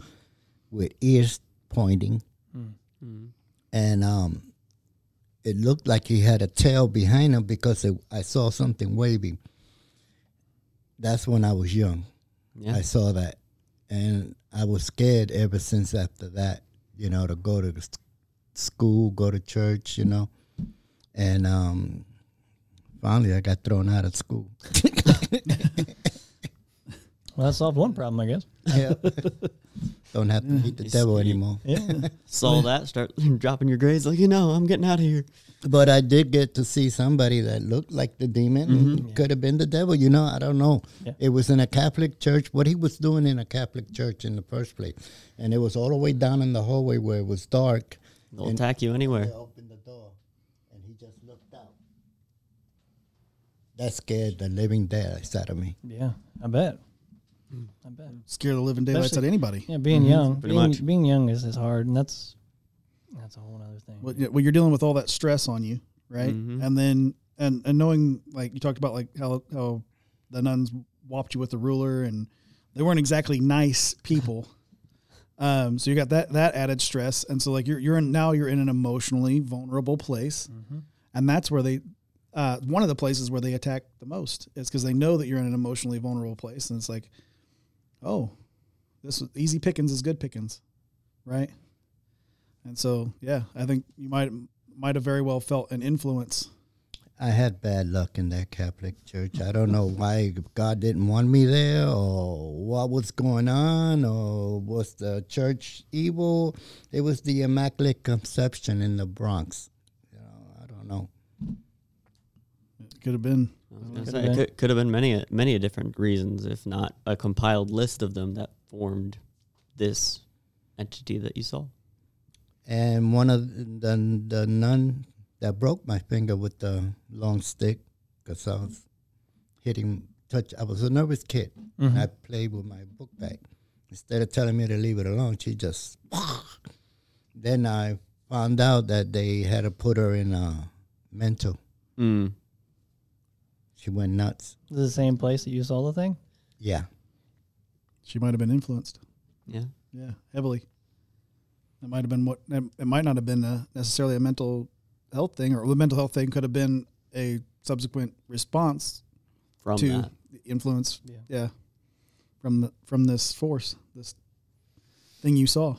with ears pointing Mm. and um, it looked like he had a tail behind him because it, I saw something waving. That's when I was young. Yeah. I saw that, and I was scared ever since after that. You know, to go to school, go to church. You know, and um, finally I got thrown out of school. (laughs) Well, that solved one problem, I guess. (laughs) yeah. Don't have to meet the You devil see- anymore. Yeah. (laughs) Saw that. Start dropping your grades. Like you know, I'm getting out of here. But I did get to see somebody that looked like the demon. Could have been the devil, you know. I don't know. Yeah. It was in a Catholic church. What he was doing in a Catholic church in the first place, and it was all the way down in the hallway where it was dark. They'll And- attack you anywhere. They opened the door, and he just looked out. That scared the living daylights out of me. Yeah, I bet. I bet. Scare the living daylights out of anybody. Yeah, being young, Pretty being, much. being young is, is hard, and that's that's a whole other thing. Well, yeah, well, you're dealing with all that stress on you, right? Mhm. And then and and knowing like you talked about like how how the nuns whopped you with the ruler and they weren't exactly nice people. Um, so you got that that added stress, and so like you're you're in, now you're in an emotionally vulnerable place, and that's where they uh, one of the places where they attack the most is because they know that you're in an emotionally vulnerable place, and it's like, oh, this was- easy pickings is good pickings, right? And so, yeah, I think you might might have very well felt an influence. I had bad luck in that Catholic church. I don't know why God didn't want me there or what was going on or was the church evil. It was the Immaculate Conception in the Bronx. You know, I don't know. It could have been. I was gonna Could've say been. it could, could have been many many different reasons, if not a compiled list of them that formed this entity that you saw. And one of the, the nun that broke my finger with the long stick because I was hitting, touch. I was a nervous kid. And I played with my book bag. Instead of telling me to leave it alone, she just. (laughs) then I found out that they had to put her in a mental. Mm. She went nuts. Is the same place that you saw the thing? Yeah. She might have been influenced. Yeah. Yeah, heavily. It might have been what. It might not have been a, necessarily a mental health thing, or the mental health thing could have been a subsequent response From to that. the influence. Yeah. yeah, from the, from this force, this thing you saw.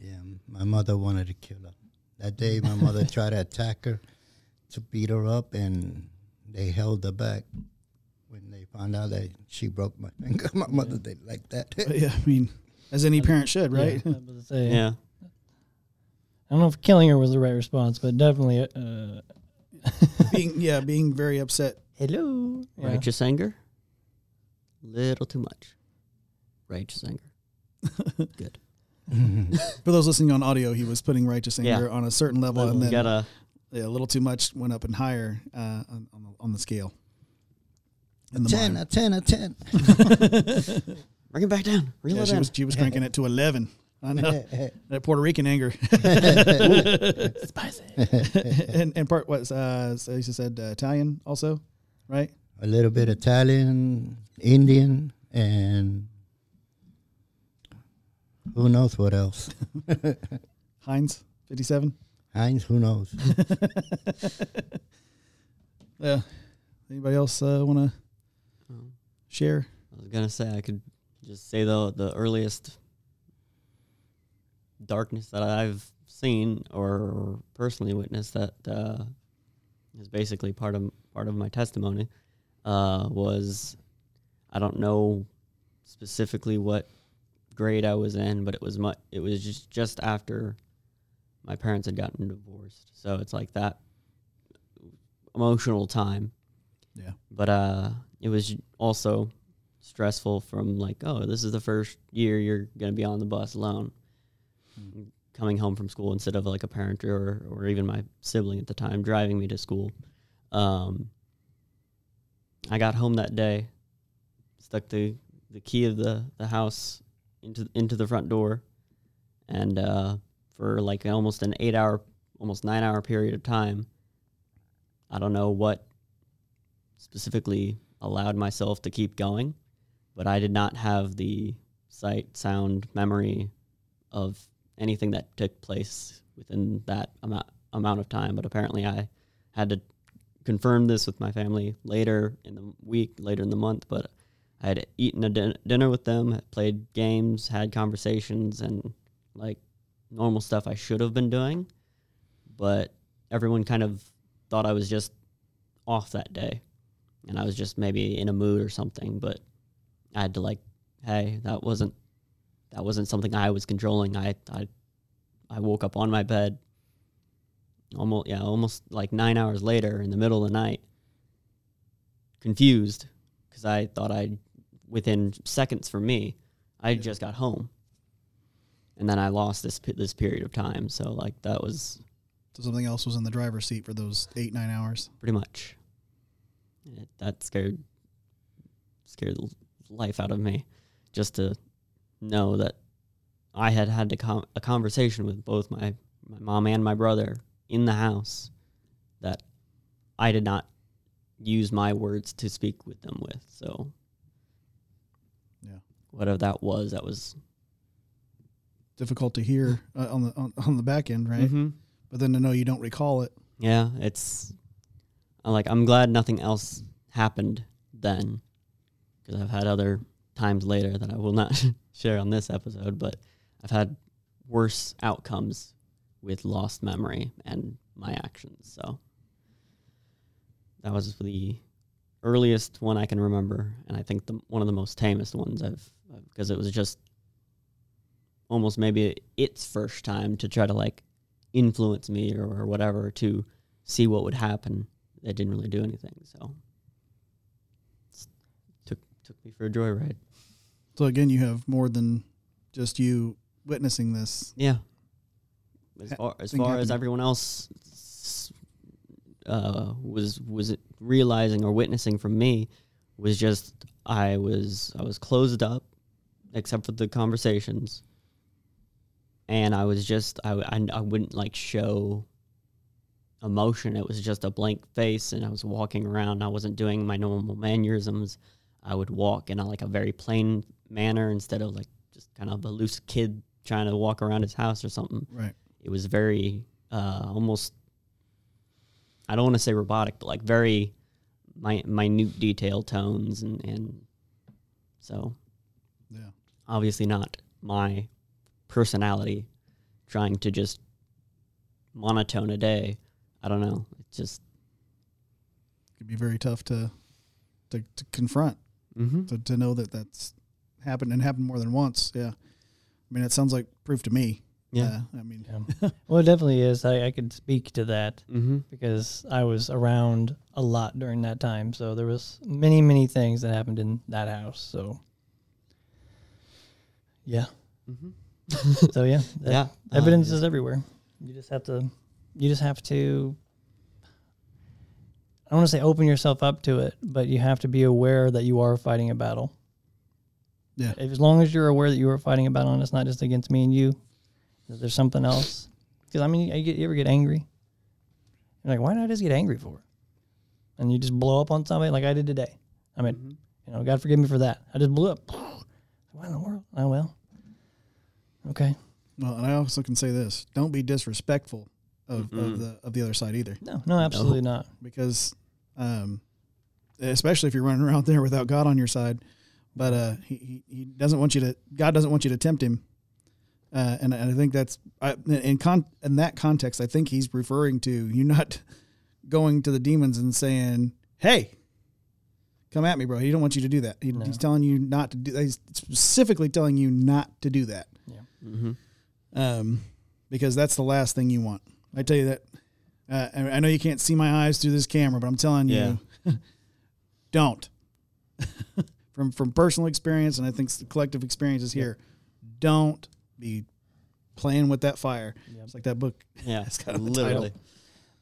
Yeah. My mother wanted to kill her. That day, my mother (laughs) tried to attack her to beat her up, and they held her back. When they found out that she broke my (laughs) finger, my mother didn't like that. But yeah, I mean, as any (laughs) parent should, right? Yeah, I was say, Yeah. I don't know if killing her was the right response, but definitely. Uh, (laughs) being yeah, being very upset. hello. Yeah. Righteous anger. Little too much. Righteous anger. (laughs) Good. (laughs) For those listening on audio, he was putting righteous Yeah. anger on a certain level, Little, and then gotta yeah, a little too much went up and higher uh, on, on, the, on the scale. a the 10, mind. a 10, a 10. bring it back down. Reel Yeah, it she in. was she was cranking it to eleven. I know (laughs) that Puerto Rican anger. (laughs) Spicy. (laughs) and and part what uh, so you said uh, Italian also, right? a little bit Italian, Indian, and who knows what else. Heinz fifty seven. Heinz, who knows? Yeah. Anybody else uh, want to Um, share? I was gonna say I could just say the the earliest darkness that I've seen or personally witnessed that uh, is basically part of part of my testimony uh, was I don't know specifically what grade I was in, but it was mu- it was just just after my parents had gotten divorced, so it's like that emotional time. Yeah. But uh, it was also stressful from like, oh, this is the first year you're gonna be on the bus alone, coming home from school instead of like a parent or or even my sibling at the time driving me to school. Um, I got home that day, stuck the the key of the the house into into the front door, and uh, for like almost an eight hour, almost nine hour period of time, I don't know what specifically allowed myself to keep going, but I did not have the sight, sound, memory of anything that took place within that amount amount of time. But apparently, I had to confirm this with my family later in the week, later in the month. But I had eaten a din- dinner with them, played games, had conversations, and like normal stuff I should have been doing. But everyone kind of thought I was just off that day, and I was just maybe in a mood or something. But I had to like, hey, that wasn't that wasn't something I was controlling. I I I woke up on my bed almost yeah, almost like 9 hours later in the middle of the night confused cuz I thought I within seconds for me, I just got home. And then I lost this this period of time. So like that was So something else was in the driver's seat for those eight nine hours. pretty much it, that scared scared the life out of me just to know that I had had to com- a conversation with both my my mom and my brother in the house that I did not use my words to speak with them with. So Yeah. whatever that was, that was Difficult to hear uh, on the on, on the back end, right? Mhm. But then to know you don't recall it. Yeah, it's I'm like I'm glad nothing else happened then because I've had other times later that I will not (laughs) share on this episode, but I've had worse outcomes with lost memory and my actions. So that was the earliest one I can remember, and I think the one of the most tamest ones I've because it was just almost maybe its first time to try to like influence me or, or whatever to see what would happen. It didn't really do anything, so took took me for a joyride. So again, you have more than just you witnessing this. Yeah. As far as far as everyone else uh, was was realizing or witnessing from me was just I was I was closed up, except for the conversations, and I was just I I, I wouldn't like show emotion. It was just a blank face, and I was walking around. I wasn't doing my normal mannerisms. I would walk in a, like a very plain manner instead of like just kind of a loose kid trying to walk around his house or something. Right. It was very uh, almost. I don't want to say robotic, but like very mi- minute detail tones and and so Yeah. obviously not my personality trying to just monotone a day. I don't know. It just Could be very tough to to, to confront. mm-hmm. To, to know that that's happened and happened more than once. Yeah. I mean, it sounds like proof to me. yeah. Uh, I mean, Yeah. (laughs) well, it definitely is. I, I could speak to that mm-hmm. because I was around a lot during that time. So there was many, many things that happened in that house. So yeah. Mm-hmm. (laughs) So yeah, that- (laughs) yeah. uh, evidence yeah. is everywhere. You just have to, you just have to. I don't want to say open yourself up to it, but you have to be aware that you are fighting a battle. Yeah. If, as long as you're aware that you are fighting a battle, and it's not just against me and you, that there's something else. Because I mean, you, get, you ever get angry? You're like, why did I just get angry for? it? And you just blow up on somebody like I did today. I mean, Mhm. you know, God forgive me for that. I just blew up. (sighs) Why in the world? Oh well. Okay. well, and I also can say this: don't be disrespectful of, Mm-mm. of the of the other side either, No, no, absolutely not. because, um, especially if you're running around (laughs) there without God on your side. But uh, he, he he doesn't want you to. God doesn't want you to tempt him. Uh, and, and I think that's I, in con in that context. I think he's referring to you not (laughs) going to the demons and saying, "Hey, come at me, bro." He don't want you to do that. He, No. He's telling you not to do. He's specifically telling you not to do that. Mm-hmm. Um, because that's the last thing you want. I tell you that. Uh, I I know you can't see my eyes through this camera, but I'm telling you, (laughs) don't. (laughs) from from personal experience, and I think the collective experiences here, don't be playing with that fire. It's like that book. (laughs) Yeah, It's got the title. literally.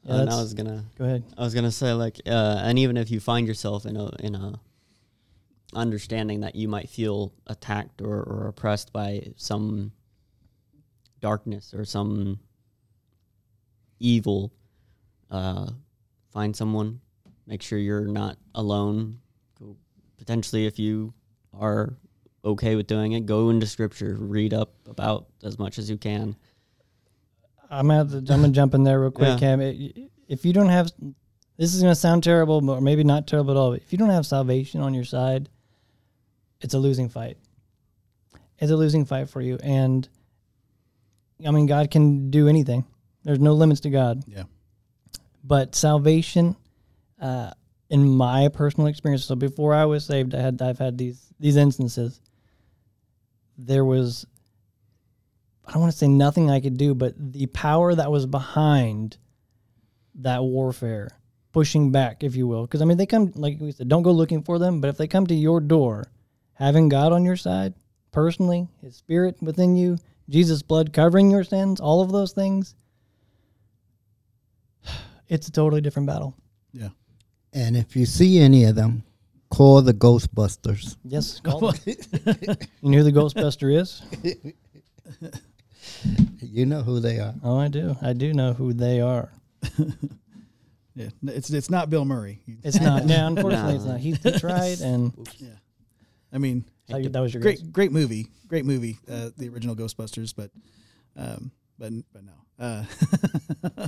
Yeah, and I was gonna, Go ahead. I was gonna say like, uh, and even if you find yourself in a in a understanding that you might feel attacked or, or oppressed by some darkness or some evil, uh, find someone. Make sure you're not alone. Go, potentially, if you are okay with doing it, go into scripture, read up about as much as you can. I'm gonna, have to, I'm gonna jump in there real quick, Yeah. Cam. It- If you don't have, this is gonna sound terrible, or maybe not terrible at all. But if you don't have salvation on your side, it's a losing fight. It's a losing fight for you, and I mean, God can do anything. There's no limits to God. Yeah. But salvation, uh, in my personal experience, so before I was saved, I had I've had these these instances. There was I don't want to say nothing I could do, but the power that was behind that warfare, pushing back, if you will. Because I mean, they come like we said, don't go looking for them, but if they come to your door, having God on your side, personally, His Spirit within you, Jesus' blood covering your sins, all of those things, (sighs) it's a totally different battle. Yeah. And if you see any of them, call the Ghostbusters. Yes, (laughs) call them. (laughs) you know who the Ghostbuster is? (laughs) You know who they are. Oh, I do. I do know who they are. Yeah, it's it's not Bill Murray. It's not. Yeah, unfortunately, it's not. He, he tried, and yeah. I mean, that that was your great guess. great movie, great movie, uh, the original Ghostbusters, but um, but but no, uh, Yeah, (laughs)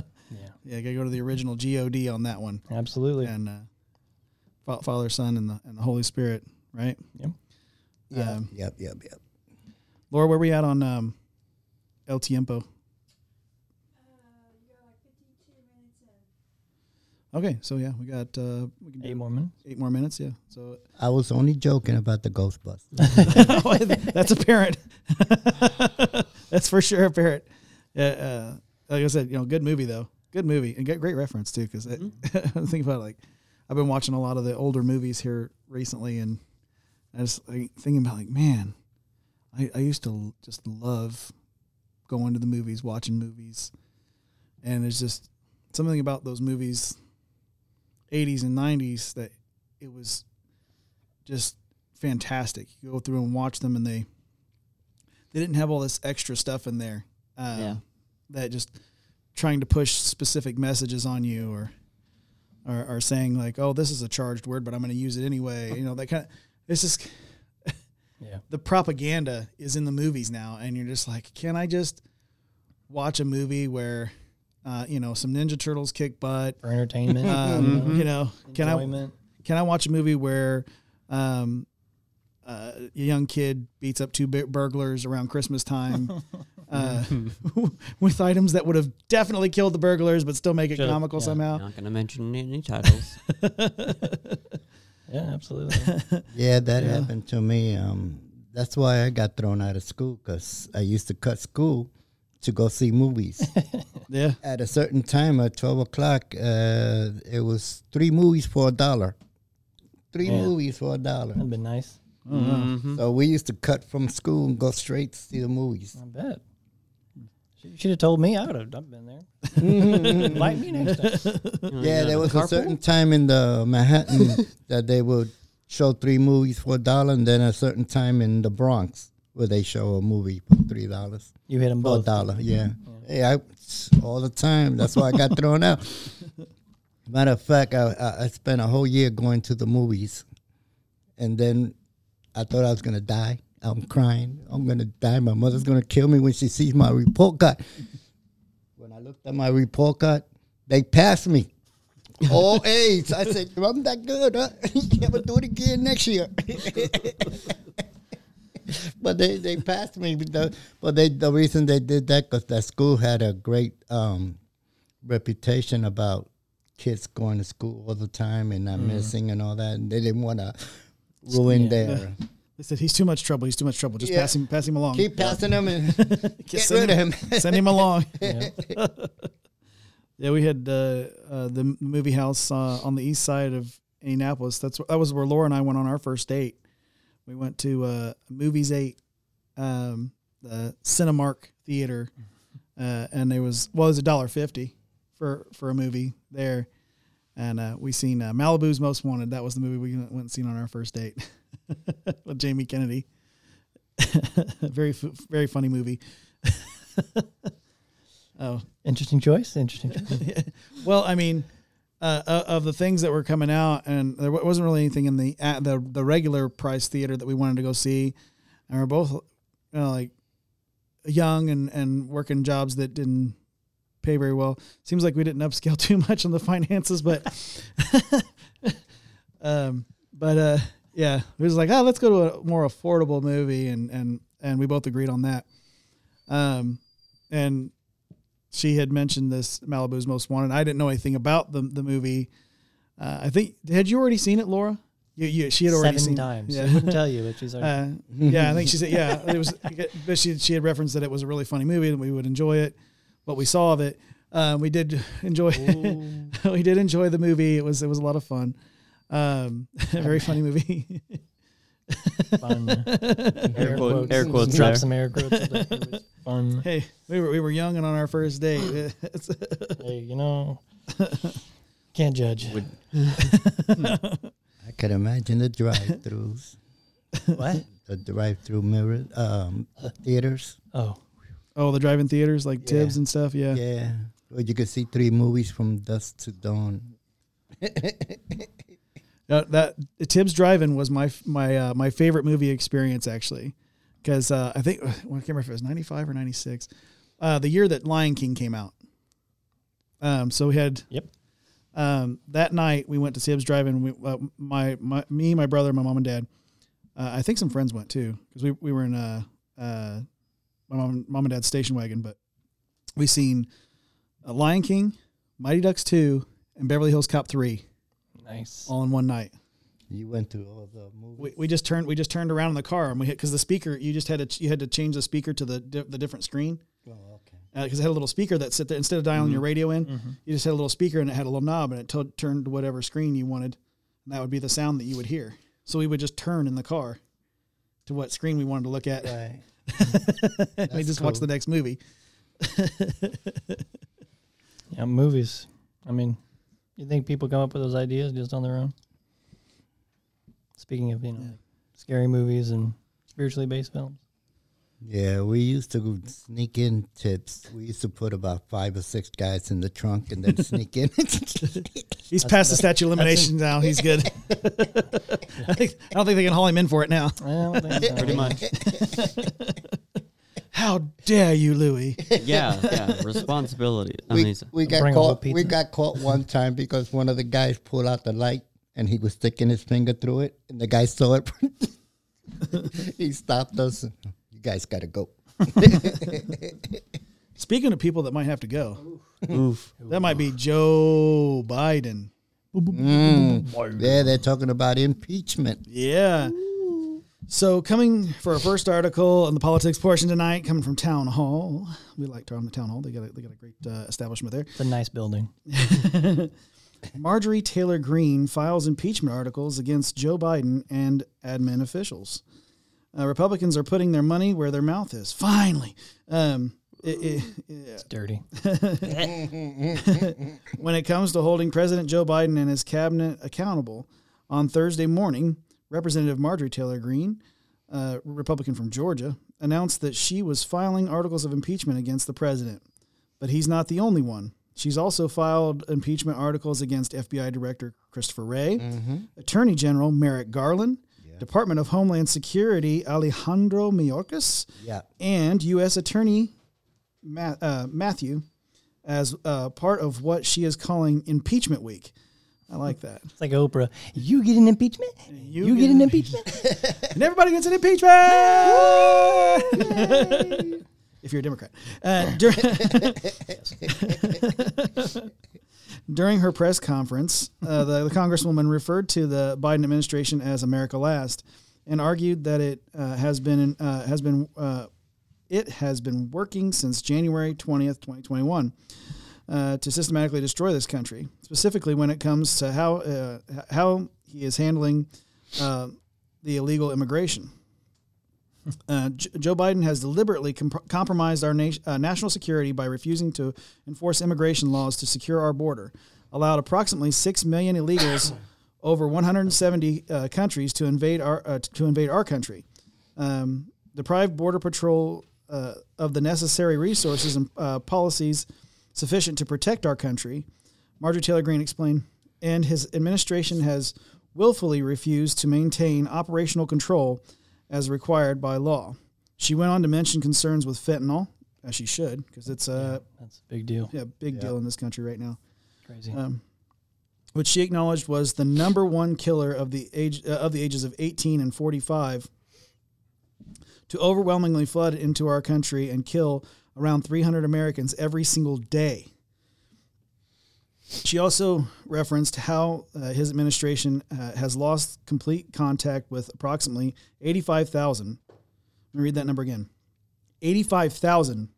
yeah, gotta go to the original God on that one, absolutely. and uh, Father, Son, and the and the Holy Spirit, right? Yep. Yeah. Um, yep, yep, yep. Laura, where we at on um, El Tiempo? Okay, so yeah, we got uh, we can Eight more minutes. eight more minutes. Yeah, so I was only joking about the Ghostbusters. (laughs) that's apparent. (laughs) that's for sure apparent. Yeah, uh, like I said, you know, good movie though. Good movie and get great reference too. Because (laughs) think about it, like I've been watching a lot of the older movies here recently, and I just like thinking about like, man, I, I used to just love going to the movies, watching movies, and there's just something about those movies, 80s and 90s that it was just fantastic. You go through and watch them, and they they didn't have all this extra stuff in there. Um, Yeah. That just trying to push specific messages on you, or, or or saying like, "Oh, this is a charged word, but I'm going to use it anyway." You know, that kind of. It's just (laughs) Yeah. the propaganda is in the movies now, and you're just like, can I just watch a movie where, uh, you know, some Ninja Turtles kick butt? For entertainment, Um, You know, can I can I watch a movie where um, uh, a young kid beats up two burglars around Christmas time (laughs) uh, (laughs) with items that would have definitely killed the burglars, but still make it Should've, comical yeah. somehow? Not gonna mention any titles. (laughs) Yeah, absolutely. Yeah, that happened to me. Um, that's why I got thrown out of school because I used to cut school to go see movies. Yeah, At a certain time, at 12 o'clock, uh, it was three movies for a dollar. Three Yeah. movies for a dollar. That'd been nice. Mhm. So we used to cut from school and go straight to see the movies. I bet. You should have told me. I would have. I've been there. (laughs) Invite me next time. Mm-hmm. Yeah, there was a certain time in the Manhattan (laughs) that they would show three movies for a dollar, and then a certain time in the Bronx where they show a movie for three dollars. You hit them For a both. dollar, mm-hmm. yeah. Hey, I all the time. That's why I got thrown out. (laughs) Matter of fact, I, I, I spent a whole year going to the movies, and then I thought I was gonna die. I'm crying. I'm gonna die. My mother's gonna kill me when she sees my report card. When I looked at my report card, they passed me. All (laughs) A's. I said, I'm that good, huh? (laughs) but do it again next year. (laughs) but they, they passed me. But, the, they the reason they did that because that school had a great um, reputation about kids going to school all the time and not missing and all that. And they didn't want to ruin Yeah. their They said he's too much trouble. He's too much trouble. Just Yeah. pass him, pass him along. Keep passing him and (laughs) get send rid of him. Send him along. (laughs) Yeah. (laughs) Yeah, we had uh, uh, the movie house uh, on the east side of Indianapolis. That's that was where Laura and I went on our first date. We went to uh, Movies Eight, um, the Cinemark Theater, uh, and there was well, it was a dollar fifty for for a movie there, and uh, we seen uh, Malibu's Most Wanted. That was the movie we went and seen on our first date (laughs) with Jamie Kennedy. (laughs) very very funny movie. (laughs) oh, Interesting choice. Interesting choice. well, I mean, uh, uh, of the things that were coming out, and there wasn't really anything in the at the the regular price theater that we wanted to go see, and we're both, you know, like young and and working jobs that didn't pay very well. Seems like we didn't upscale (laughs) too much on the finances, but, (laughs) um, but uh, yeah, we was like, oh, let's go to a more affordable movie, and and and we both agreed on that. Um, and she had mentioned this Malibu's Most Wanted. I didn't know anything about the the movie. Uh, I think had you already seen it, Laura? You, you she had already Seven seen times. Yeah. She wouldn't tell you, but she's like, (laughs) Uh, yeah, I think she said yeah. It was, but she she had referenced that it was a really funny movie and we would enjoy it. What we saw of it, uh, we did enjoy. (laughs) we did enjoy the movie. It was it was a lot of fun. Um, (laughs) very funny movie. (laughs) fun. Air quote- air quotes Drop there. some air quotes. Fun. hey, we were we were young and on our first date. Hey, you know, can't judge. Would I could imagine the drive-throughs, What? the drive-through mirror um, theaters. Oh, oh, the drive-in theaters like Tibbs and stuff. Yeah. Yeah, where you could see three movies from dusk to dawn. (laughs) Uh, that Tibbs Drive-In was my my uh, my favorite movie experience actually, because uh, I think (sighs) well, I can't remember if it was ninety five or ninety six, uh, the year that Lion King came out. Um, so we had Yep. Um, that night we went to Tibbs Drive-In. We, uh, my my me, my brother, my mom and dad. Uh, I think some friends went too because we we were in uh uh my mom mom and dad's station wagon, but we seen uh, Lion King, Mighty Ducks two, and Beverly Hills Cop three nice. all in one night. You went to all the movies. We, we just turned we just turned around in the car and we hit because the speaker you just had to you had to change the speaker to the di- the different screen oh, okay. Uh, because it had a little speaker that sit there instead of dialing your mm-hmm. radio in mm-hmm. you just had a little speaker and it had a little knob and it to turned to whatever screen you wanted and that would be the sound that you would hear so we would just turn in the car to what screen we wanted to look at Right. And we That's just watch the next movie Yeah, movies. I mean, you think people come up with those ideas just on their own? Speaking of, you know, like scary movies and spiritually based films. Yeah, we used to sneak in Tibbs. We used to put about five or six guys in the trunk and then sneak in. (laughs) he's past the statute of limitations now he's good (laughs) I, think, I don't think they can haul him in for it now I don't think so. (laughs) pretty much. how dare you Louis Yeah, yeah. Responsibility. I we, mean, we got Bring a whole caught. We got caught one time because one of the guys pulled out the light and he was sticking his finger through it, and the guy saw it. he stopped us. You guys got to go. (laughs) Speaking of people that might have to go, oof. that might be Joe Biden. Mm. Yeah, they're talking about impeachment. Yeah. So coming for our first article on the politics portion tonight, coming from Town Hall. We like Town Town Hall. They got a, they got a great uh, establishment there. It's a nice building. (laughs) Marjorie Taylor Greene files impeachment articles against Joe Biden and admin officials. Uh, Republicans are putting their money where their mouth is. Finally. Um, it- it- It's dirty. (laughs) when it comes to holding President Joe Biden and his cabinet accountable. On Thursday morning, Representative Marjorie Taylor Greene, uh, Republican from Georgia, announced that she was filing articles of impeachment against the president. But he's not the only one. She's also filed impeachment articles against FBI Director Christopher Wray, Attorney General Merrick Garland, Department of Homeland Security Alejandro Mayorkas, Yeah. and U.S. Attorney Ma- uh, Matthew as uh, part of what she is calling impeachment week. I like that. It's like Oprah. You get an impeachment? You You, get get an an impeachment? (laughs) And everybody gets an impeachment (laughs) if you're a Democrat. Uh, dur- (laughs) during her press conference, uh, the, the Congresswoman referred to the Biden administration as America Last and argued that it uh, has been uh, has been uh, it has been working since January 20th, 2021, uh, to systematically destroy this country, specifically when it comes to how uh, how he is handling uh, the illegal immigration. Uh, J- Joe Biden has deliberately comp- compromised our nation, uh, national security by refusing to enforce immigration laws to secure our border, allowed approximately six million illegals (coughs) over 170 uh, countries to invade our uh, to invade our country, um, deprived Border Patrol uh, of the necessary resources and uh, policies sufficient to protect our country. Marjorie Taylor Greene explained, and his administration has willfully refused to maintain operational control as required by law. She went on to mention concerns with fentanyl, as she should, because it's a That's a big deal. yeah, big deal in this country right now. Crazy. Um, which she acknowledged was the number one killer of the age uh, of the ages of 18 and 45 to overwhelmingly flood into our country and kill around 300 Americans every single day. She also referenced how uh, his administration uh, has lost complete contact with approximately 85,000. Let me read that number again 85,000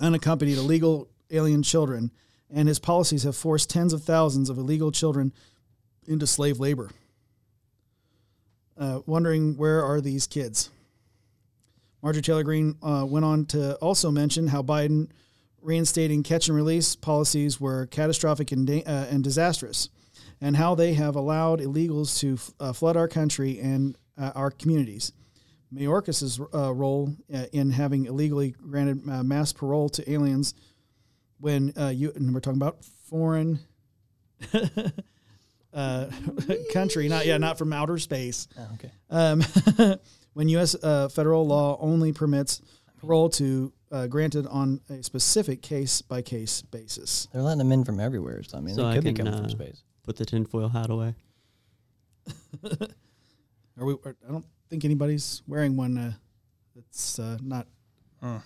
unaccompanied illegal alien children, and his policies have forced tens of thousands of illegal children into slave labor. Uh, wondering where are these kids? Marjorie Taylor Greene uh, went on to also mention how Biden reinstating catch and release policies were catastrophic and, da- uh, and disastrous, and how they have allowed illegals to f- uh, flood our country and uh, our communities. Mayorkas's uh, role uh, in having illegally granted uh, mass parole to aliens when uh, you and we're talking about foreign (laughs) uh, (laughs) country, not yeah, not from outer space. Oh, okay. Um, (laughs) when U.S. Uh, federal law only permits parole to uh, granted on a specific case by case basis. They're letting them in from everywhere. So I mean, So they I could be can, coming from uh, space. Put the tinfoil hat away. (laughs) Are we? I don't think anybody's wearing one. Uh, that's uh, not Uh.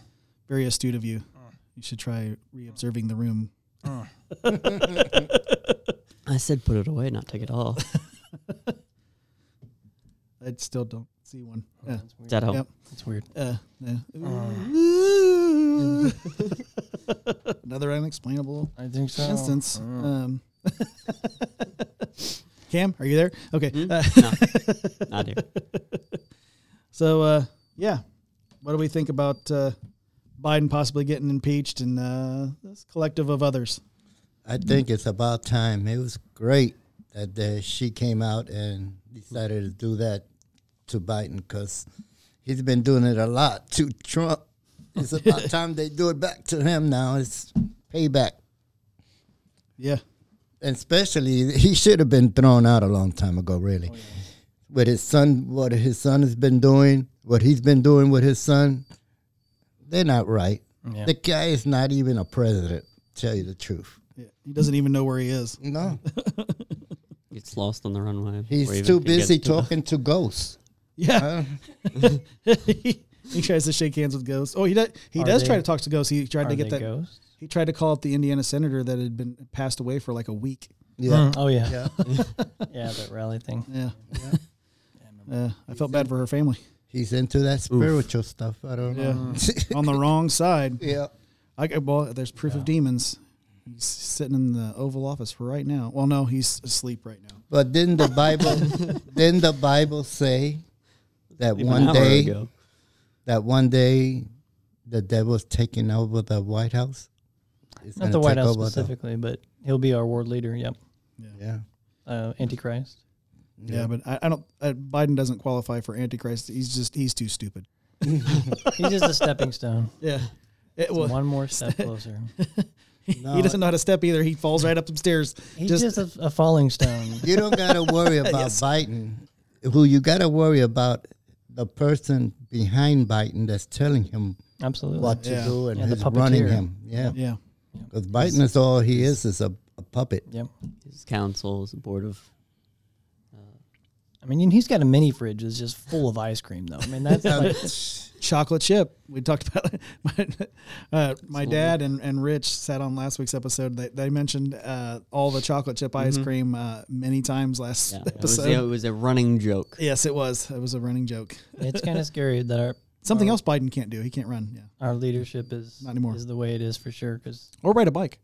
very astute of you. You should try re-observing the room. (laughs) I said put it away, not take it off. (laughs) I still don't see one. Oh, Yeah. that's weird. Is that help? Yep. That's weird. Uh, yeah. (laughs) Another unexplainable I think so. instance. Uh, Um, (laughs) Cam, are you there? Okay. Hmm? Uh, No, (laughs) not here. so, uh, yeah, what do we think about uh, Biden possibly getting impeached and uh, this collective of others? I think it's about time. It was great that uh, she came out and decided to do that to Biden because he's been doing it a lot to Trump. It's about (laughs) time they do it back to him now. It's payback. Yeah. And especially, he should have been thrown out a long time ago, really. Oh, with his son, what his son has been doing, what he's been doing with his son, they're not right. Yeah. The guy is not even a president, tell you the truth. yeah. He doesn't even know where he is. No. (laughs) Gets lost on the runway. He's too even can get busy to the- talking to ghosts. Yeah. He, (laughs) he tries to shake hands with ghosts. Oh, he does. He Are does they- try to talk to ghosts. He tried to get that. ghosts? He tried to call up the Indiana senator that had been passed away for like a week. Yeah. Mm, Oh yeah. Yeah. (laughs) Yeah, (laughs) that rally thing. Yeah. Yeah, I. I felt bad for her family. He's into that spiritual stuff. I don't Yeah. know. On the wrong side. yeah. I got- well, there's proof of demons. He's sitting in the Oval Office for right now. Well, no, he's asleep right now. But didn't the Bible didn't the Bible say that Even one day ago. that one day the devil's taking over the White House? It's Not the White House over the- specifically, but he'll be our world leader. Yep. yeah. Uh, Antichrist. Yeah, but I, I don't. Uh, Biden doesn't qualify for Antichrist. He's just he's too stupid. (laughs) He's just a stepping stone. Yeah. It, It's well, one more (laughs) step closer. (laughs) he doesn't know how to step either. He falls right up some stairs. He's Just- just, a, a falling stone. You don't gotta worry about Yes. Biden. Who you gotta worry about the person behind Biden that's telling him Absolutely. what to Yeah. do and Yeah, the who's running him. Yeah. Yeah. Because Biden is all he is is a, a puppet. Yep. His council his board of I mean, he's got a mini fridge that's just full of ice cream, though. I mean, that's like, (laughs) chocolate chip. We talked about it. (laughs) my, uh, my dad and, and Rich sat on last week's episode. They, they mentioned uh, all the chocolate chip ice cream uh, many times last Yeah, it was, episode. it was a running joke. yes, it was. It was a running joke. it's kind of (laughs) scary that our Something else Biden can't do. He can't run. Yeah, our leadership is Not anymore. is the way it is for sure. Because or ride a bike.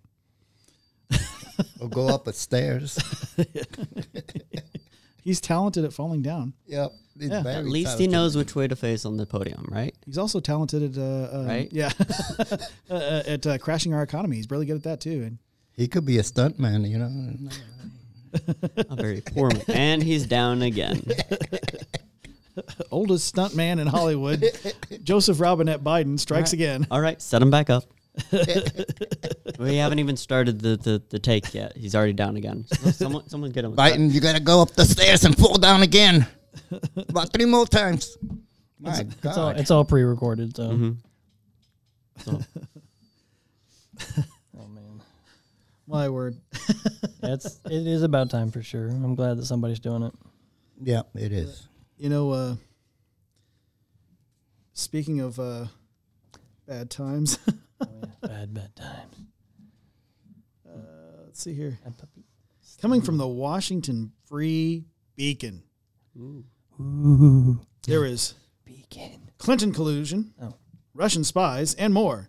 Or go up the stairs. He's talented at falling down. Yep. Yeah. At least he knows which way to face on the podium, right? He's also talented at uh, uh, Right? Yeah, (laughs) (laughs) uh, uh, at uh, crashing our economy. He's really good at that too. And He could be a stuntman, you know. A very poor man. And he's down again. (laughs) oldest stunt man in Hollywood, Joseph Robinette Biden strikes Right. again. All right, set him back up. (laughs) we haven't even started the, the, the take yet. He's already down again. So someone, someone get him. a- Biden, you gotta go up the stairs and fall down again. About three more times. My it's all God. it's all pre-recorded. So, Mhm. So, (laughs) oh man, My word. yeah, it's it is about time for sure. I'm glad that somebody's doing it. yeah, it is. You know, uh, speaking of uh, bad times, yeah. (laughs) Bad bad times. uh, let's see here. Bad puppy. Coming from the Washington Free Beacon, ooh. Ooh, there is beacon. Clinton collusion, Oh. Russian spies, and more.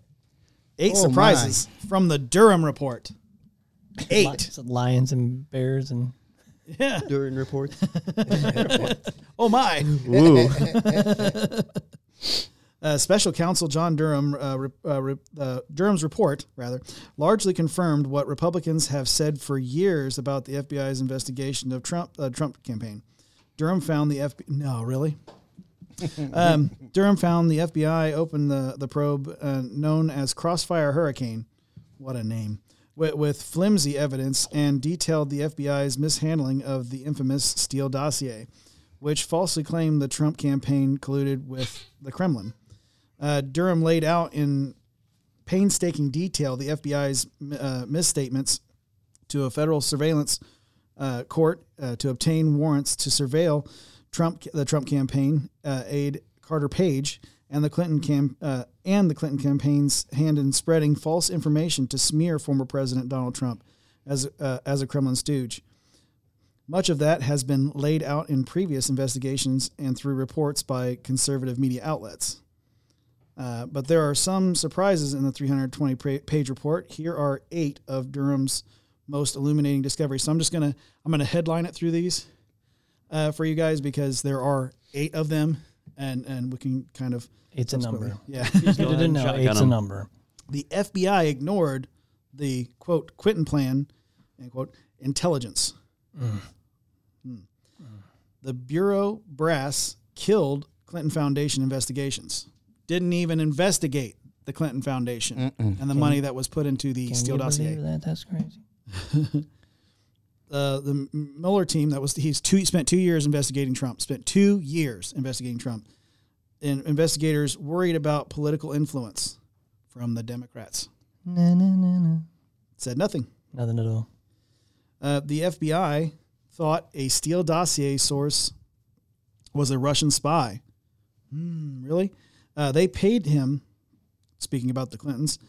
Eight Oh, surprises from the Durham report. (laughs) Eight. Lions and bears and Yeah. (laughs) During reports. (laughs) Oh my. Ooh. Uh, Special Counsel John Durham, uh, re- uh, re- uh, Durham's report, rather, largely confirmed what Republicans have said for years about the FBI's investigation of Trump, uh, Trump campaign. Durham found the FBI. No, really. (laughs) um, Durham found the FBI opened the the probe uh, known as Crossfire Hurricane. What a name! With, with flimsy evidence and detailed the FBI's mishandling of the infamous Steele dossier, which falsely claimed the Trump campaign colluded with the Kremlin. Uh, Durham laid out in painstaking detail the FBI's uh, misstatements to a federal surveillance uh, court uh, to obtain warrants to surveil Trump, the Trump campaign uh, aide Carter Page, and the Clinton uh, and the Clinton campaign's hand in spreading false information to smear former President Donald Trump as as a Kremlin stooge. Much of that has been laid out in previous investigations and through reports by conservative media outlets. Uh, but there are some surprises in the 320 page report. Here are eight of Durham's most illuminating discoveries. So I'm just gonna I'm gonna headline it through these uh, for you guys because there are eight of them, and and we can kind of it's a number. yeah. (laughs) You didn't know, it's a number. the FBI ignored the quote Clinton plan, end quote intelligence. Hmm. The Bureau brass killed Clinton Foundation investigations. Didn't even investigate the Clinton Foundation and the money that was put into the Can Steele you dossier. believe that? That's crazy. (laughs) uh, the Mueller team that was he's two spent two years investigating Trump. Spent two years investigating Trump, and investigators worried about political influence from the Democrats. No, no, no, no. Said nothing. Nothing at all. Uh, the FBI thought a Steele dossier source was a Russian spy. Hmm, really? Uh, they paid him, speaking about the Clintons,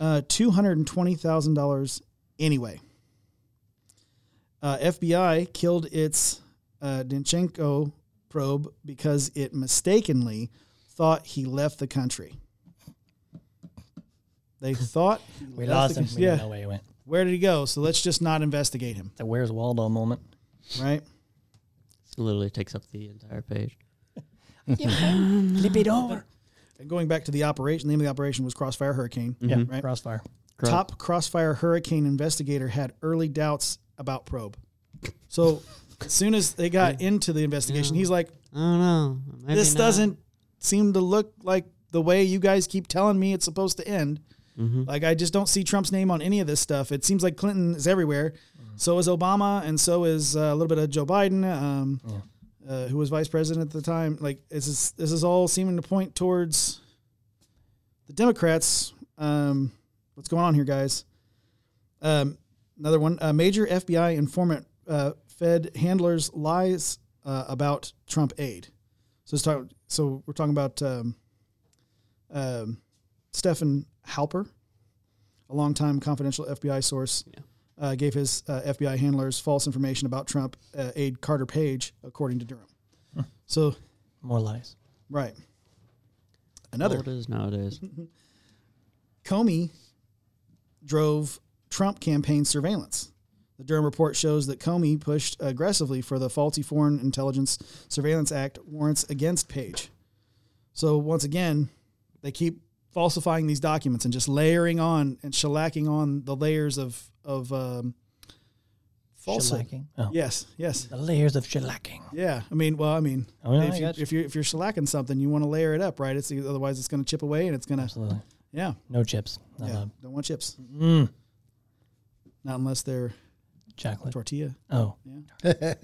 uh, $220,000 anyway. Uh, FBI killed its uh, Danchenko probe because it mistakenly thought he left the country. They thought We lost the him. We Yeah. didn't know where he went. Where did he go? So let's just not investigate him, It's a Where's Waldo moment. right? This literally takes up the entire page. (laughs) Flip it over. And going back to the operation, the name of the operation was Crossfire Hurricane. Yeah, Mhm. Right. crossfire. Correct. Top Crossfire Hurricane investigator had early doubts about probe. So (laughs) as soon as they got into the investigation, he's like, I don't know. Maybe "This not. doesn't seem to look like the way you guys keep telling me it's supposed to end." Mhm. Like I just don't see Trump's name on any of this stuff. It seems like Clinton is everywhere. So is Obama, and so is uh, a little bit of Joe Biden, um, uh, who was vice president at the time. Like this is this is all seeming to point towards the Democrats. Um, what's going on here, guys? Um, another one. A major FBI informant uh, fed handlers lies uh, about Trump aid. So talk. So we're talking about um, um, Stefan Halper, a longtime confidential FBI source, Yeah. Uh, gave his uh, FBI handlers false information about Trump uh, aide Carter Page, according to Durham. So More lies. right, another Well, it is nowadays. (laughs) Comey drove Trump campaign surveillance. The Durham report shows that Comey pushed aggressively for the faulty Foreign Intelligence Surveillance Act warrants against Page. So once again, they keep falsifying these documents and just layering on and shellacking on the layers of of um, falsehood. Shellacking. Oh. Yes, yes, The layers of shellacking. yeah. I mean, well, I mean, Oh, no, I if, you, got you. if you're if you're shellacking something, you want to layer it up, right? It's otherwise it's going to chip away and it's going to Absolutely. yeah, No chips. Not yeah. allowed. Don't want chips, Mm. not unless they're Chocolate. tortilla. Oh. Yeah.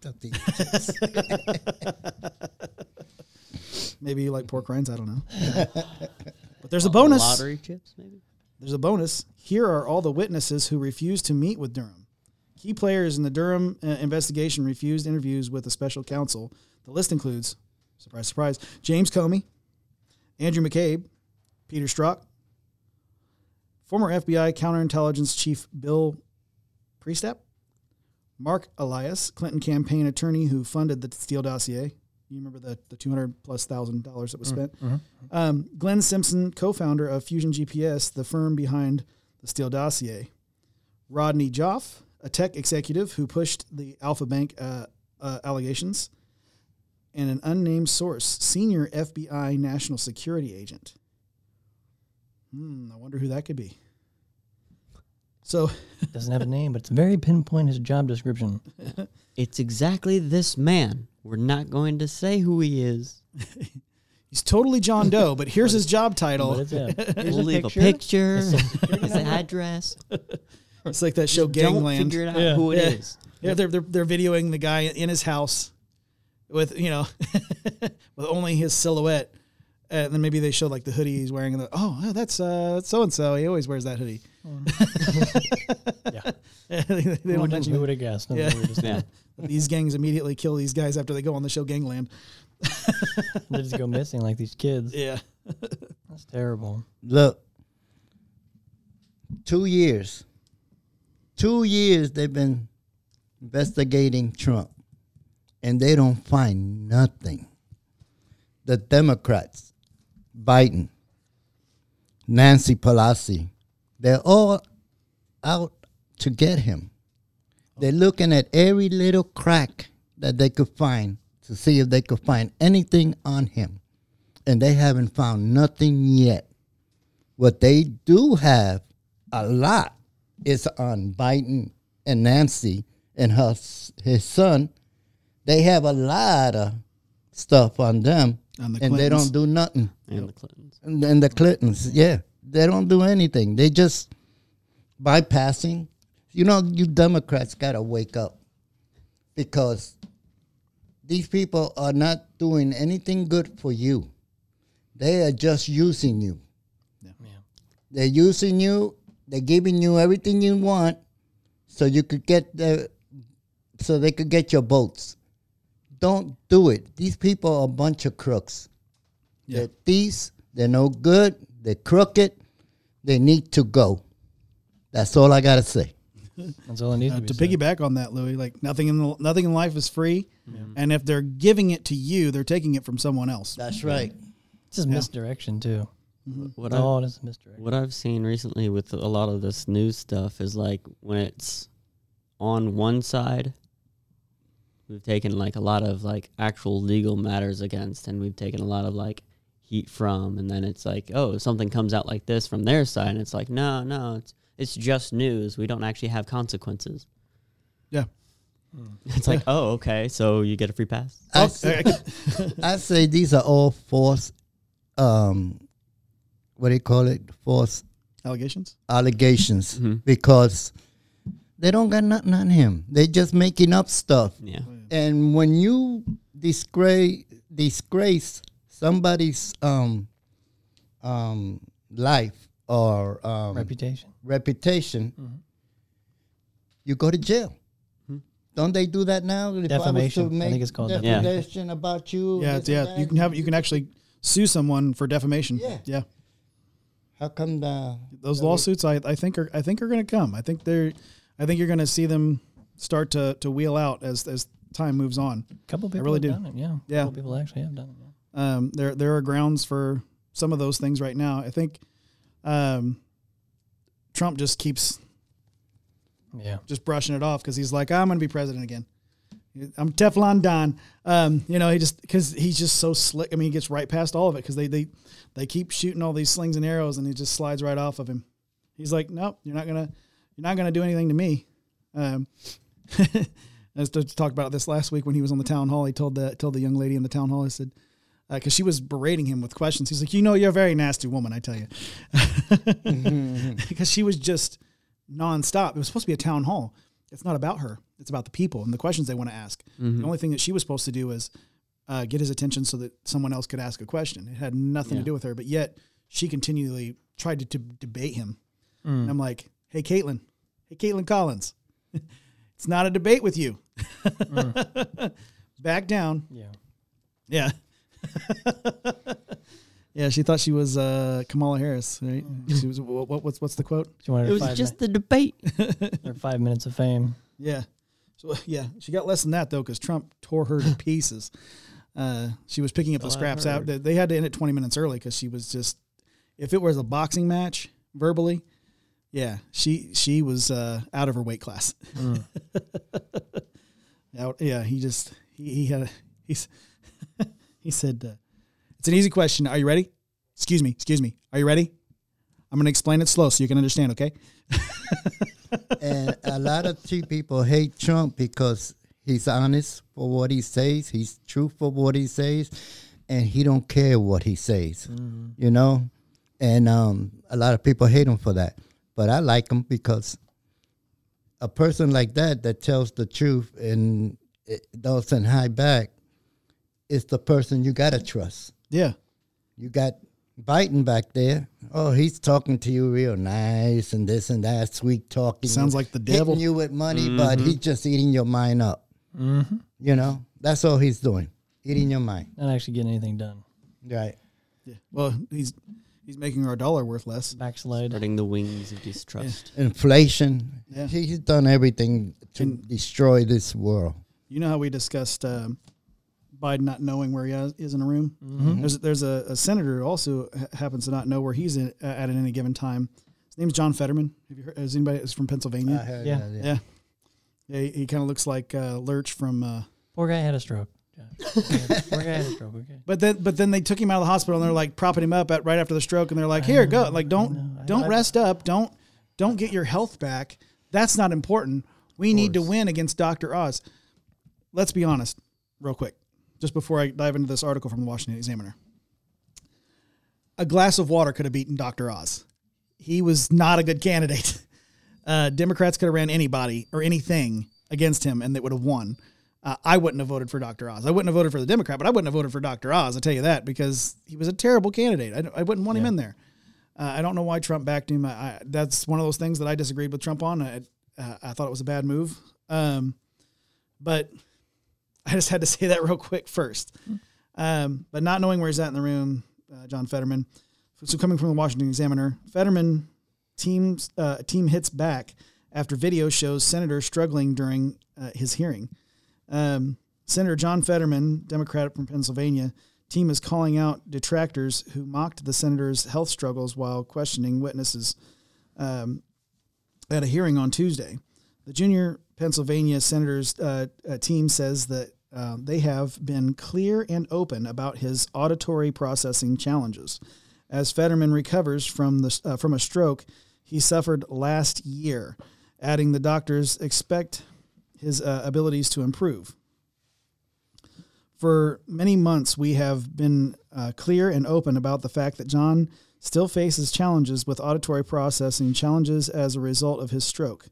tortilla. (laughs) (laughs) maybe you like pork rinds. I don't know. (laughs) but there's a bonus. Lottery chips, maybe. There's a bonus. Here are all the witnesses who refused to meet with Durham. Key players in the Durham uh, investigation refused interviews with the special counsel. The list includes, surprise, surprise, James Comey, Andrew McCabe, Peter Strzok, former FBI counterintelligence chief Bill Priestap, Marc Elias, Clinton campaign attorney who funded the Steele dossier. You remember the, the 200 plus thousand dollars that was spent? Um, Glenn Simpson, co founder of Fusion GPS, the firm behind the Steele dossier. Rodney Joffe, a tech executive who pushed the Alfa Bank uh, uh, allegations. And an unnamed source, senior FBI national security agent. Hmm, I wonder who that could be. So, Doesn't have a (laughs) name, but it's very pinpoint his job description. (laughs) It's exactly this man. We're not going to say who he is. (laughs) he's totally John Doe, but here's his job title. it's, yeah. (laughs) Here's We'll a leave picture. a picture, (laughs) His social security his number. address. It's like that show Don't Gangland. figure it out Yeah. who it Yeah. is. Yeah, they're, they're they're videoing the guy in his house with you know with only his silhouette, and then maybe they show like the hoodie he's wearing, and oh, that's uh so and so. He always wears that hoodie. Yeah. they, they Who don't would- who would have guessed? Yeah. Yeah. That these gangs immediately kill these guys after they go on the show Gangland. They just go missing like these kids. Yeah, That's terrible. Look, two years, two years they've been investigating Trump, and they don't find nothing. The Democrats, Biden, Nancy Pelosi, they're all out to get him. They're looking at every little crack that they could find to see if they could find anything on him. And they haven't found nothing yet. What they do have a lot is on Biden and Nancy and her his son. They have a lot of stuff on them, On the and they don't do nothing. And the Clintons. And then the Clintons, yeah, they don't do anything. They just bypassing. You know, you Democrats gotta wake up because these people are not doing anything good for you. They are just using you. Yeah. They're using you. They're giving you everything you want, so you could get the, so they could get your votes. Don't do it. These people are a bunch of crooks. Yeah. They're thieves. They're no good. They're crooked. They need to go. That's all I gotta say. That's all it needs Uh, to be. to said. piggyback on that, Louis, like nothing in the, nothing in life is free, and if they're giving it to you, they're taking it from someone else. That's right. It's just Yeah. misdirection too. What That's I, all it is misdirection. what I've seen recently with a lot of this news stuff is like when it's on one side, we've taken like a lot of like actual legal matters against, and we've taken a lot of like heat from, and then it's like, oh, something comes out like this from their side, and it's like, no, no, it's it's just news. We don't actually have consequences. Yeah. It's like, oh, okay, so you get a free pass. I Oh, say, I- (laughs) I say these are all false. Um, what do you call it? False Allegations. allegations Mhm. because they don't got nothing on him. They're just making up stuff. Yeah. And when you disgrace disgrace somebody's um um life or um, Reputation. reputation, Mhm. you go to jail. Hmm. Don't they do that now? If I was to Defamation. I make think it's called defamation. defamation about you. Yeah, it's, yeah. You can have you can actually sue someone for defamation. Yeah. yeah. How come the Those lawsuits, I, I think are I think are going to come. I think they're, I think you're going to see them start to to wheel out as as time moves on. A couple people really have do. done it. Yeah. Yeah. A couple people actually have done it. Yeah. Um, there there are grounds for some of those things right now. I think, um, Trump just keeps Yeah. just brushing it off because he's like, I'm going to be president again. I'm Teflon Don. Um, you know, he just because he's just so slick. I mean, he gets right past all of it because they they they keep shooting all these slings and arrows, and he just slides right off of him. He's like, nope, you're not gonna you're not gonna do anything to me. Um, (laughs) I was to talk about this last week when he was on the town hall. He told the told the young lady in the town hall. He said. Uh, because she was berating him with questions. He's like, You know, you're a very nasty woman, I tell you. Mm-hmm. (laughs) Because she was just nonstop. It was supposed to be a town hall. It's not about her. It's about the people and the questions they want to ask. The mm-hmm. only thing that she was supposed to do was uh, get his attention so that someone else could ask a question. It had nothing Yeah. to do with her, but yet she continually tried to, to debate him. Mm. And I'm like, hey, Caitlin, hey, Kaitlan Collins, (laughs) it's not a debate with you. Mm. (laughs) Back down. Yeah. Yeah. (laughs) yeah, she thought she was uh, Kamala Harris, right? She was. What, what- what's what's the quote? She wanted It was five, just the debate. (laughs) mi- her five minutes of fame. Yeah. So yeah, she got less than that though, because Trump tore her to (laughs) pieces. Uh, she was picking up the scraps out. They- They had to end it twenty minutes early because she was just. If it was a boxing match, verbally, yeah, she she was uh, out of her weight class. Mm. out, yeah, he just he, he had a, he's (laughs) he said uh, it's an easy question. Are you ready? Excuse me, excuse me. Are you ready? I'm going to explain it slow so you can understand. Okay. (laughs) and a lot of people hate Trump because he's honest for what he says, he's true for what he says, and he don't care what he says. You know, and um, a lot of people hate him for that. But I like him because a person like that that tells the truth and it doesn't hide back is the person you gotta trust. Yeah. You got Biden back there. Oh, he's talking to you real nice and this and that, sweet talking. Sounds like the devil. Hitting you with money, but he's just eating your mind up. Mm-hmm. You know, that's all he's doing, eating your mind. Not actually getting anything done. Right. Yeah. Well, he's he's making our dollar worth less. Backslide. Spreading the wings of distrust. Inflation. Yeah. He- He's done everything to And- destroy this world. You know how we discussed um, Biden not knowing where he is- is in a room. Mm-hmm. There's there's a, a senator who also ha- happens to not know where he's in, at at any given time. His name's John Fetterman. Have you heard? Is anybody is from Pennsylvania? I heard Yeah. that, yeah. Yeah, he, he kind of looks like uh, Lurch from. Uh, Poor guy had a stroke. (laughs) Poor guy had a stroke. Okay. but then but then they took him out of the hospital and they're like propping him up at right after the stroke and they're like, here, go, like don't don't rest up, don't don't get your health back. That's not important. We need to win against Doctor Oz. Let's be honest, real quick, just before I dive into this article from the Washington Examiner. A glass of water could have beaten Doctor Oz. He was not a good candidate. (laughs) Uh, Democrats could have ran anybody or anything against him, and they would have won. Uh, I wouldn't have voted for Dr. Oz. I wouldn't have voted for the Democrat, but I wouldn't have voted for Dr. Oz. I tell you that because he was a terrible candidate. I, I wouldn't want him in there. Uh, I don't know why Trump backed him. I, I, that's one of those things that I disagreed with Trump on. I, uh, I thought it was a bad move. Um, but I just had to say that real quick first. Um, but not knowing where he's at in the room, uh, John Fetterman. So coming from the Washington Examiner, Fetterman teams uh, team hits back after video shows senator struggling during uh, his hearing. Um, Senator John Fetterman, Democrat from Pennsylvania, team is calling out detractors who mocked the senator's health struggles while questioning witnesses um, at a hearing on Tuesday. The junior Pennsylvania senator's uh, uh, team says that uh, they have been clear and open about his auditory processing challenges. As Fetterman recovers from the uh, from a stroke he suffered last year, adding the doctors expect his uh, abilities to improve. For many months, we have been uh, clear and open about the fact that John still faces challenges with auditory processing challenges as a result of his stroke,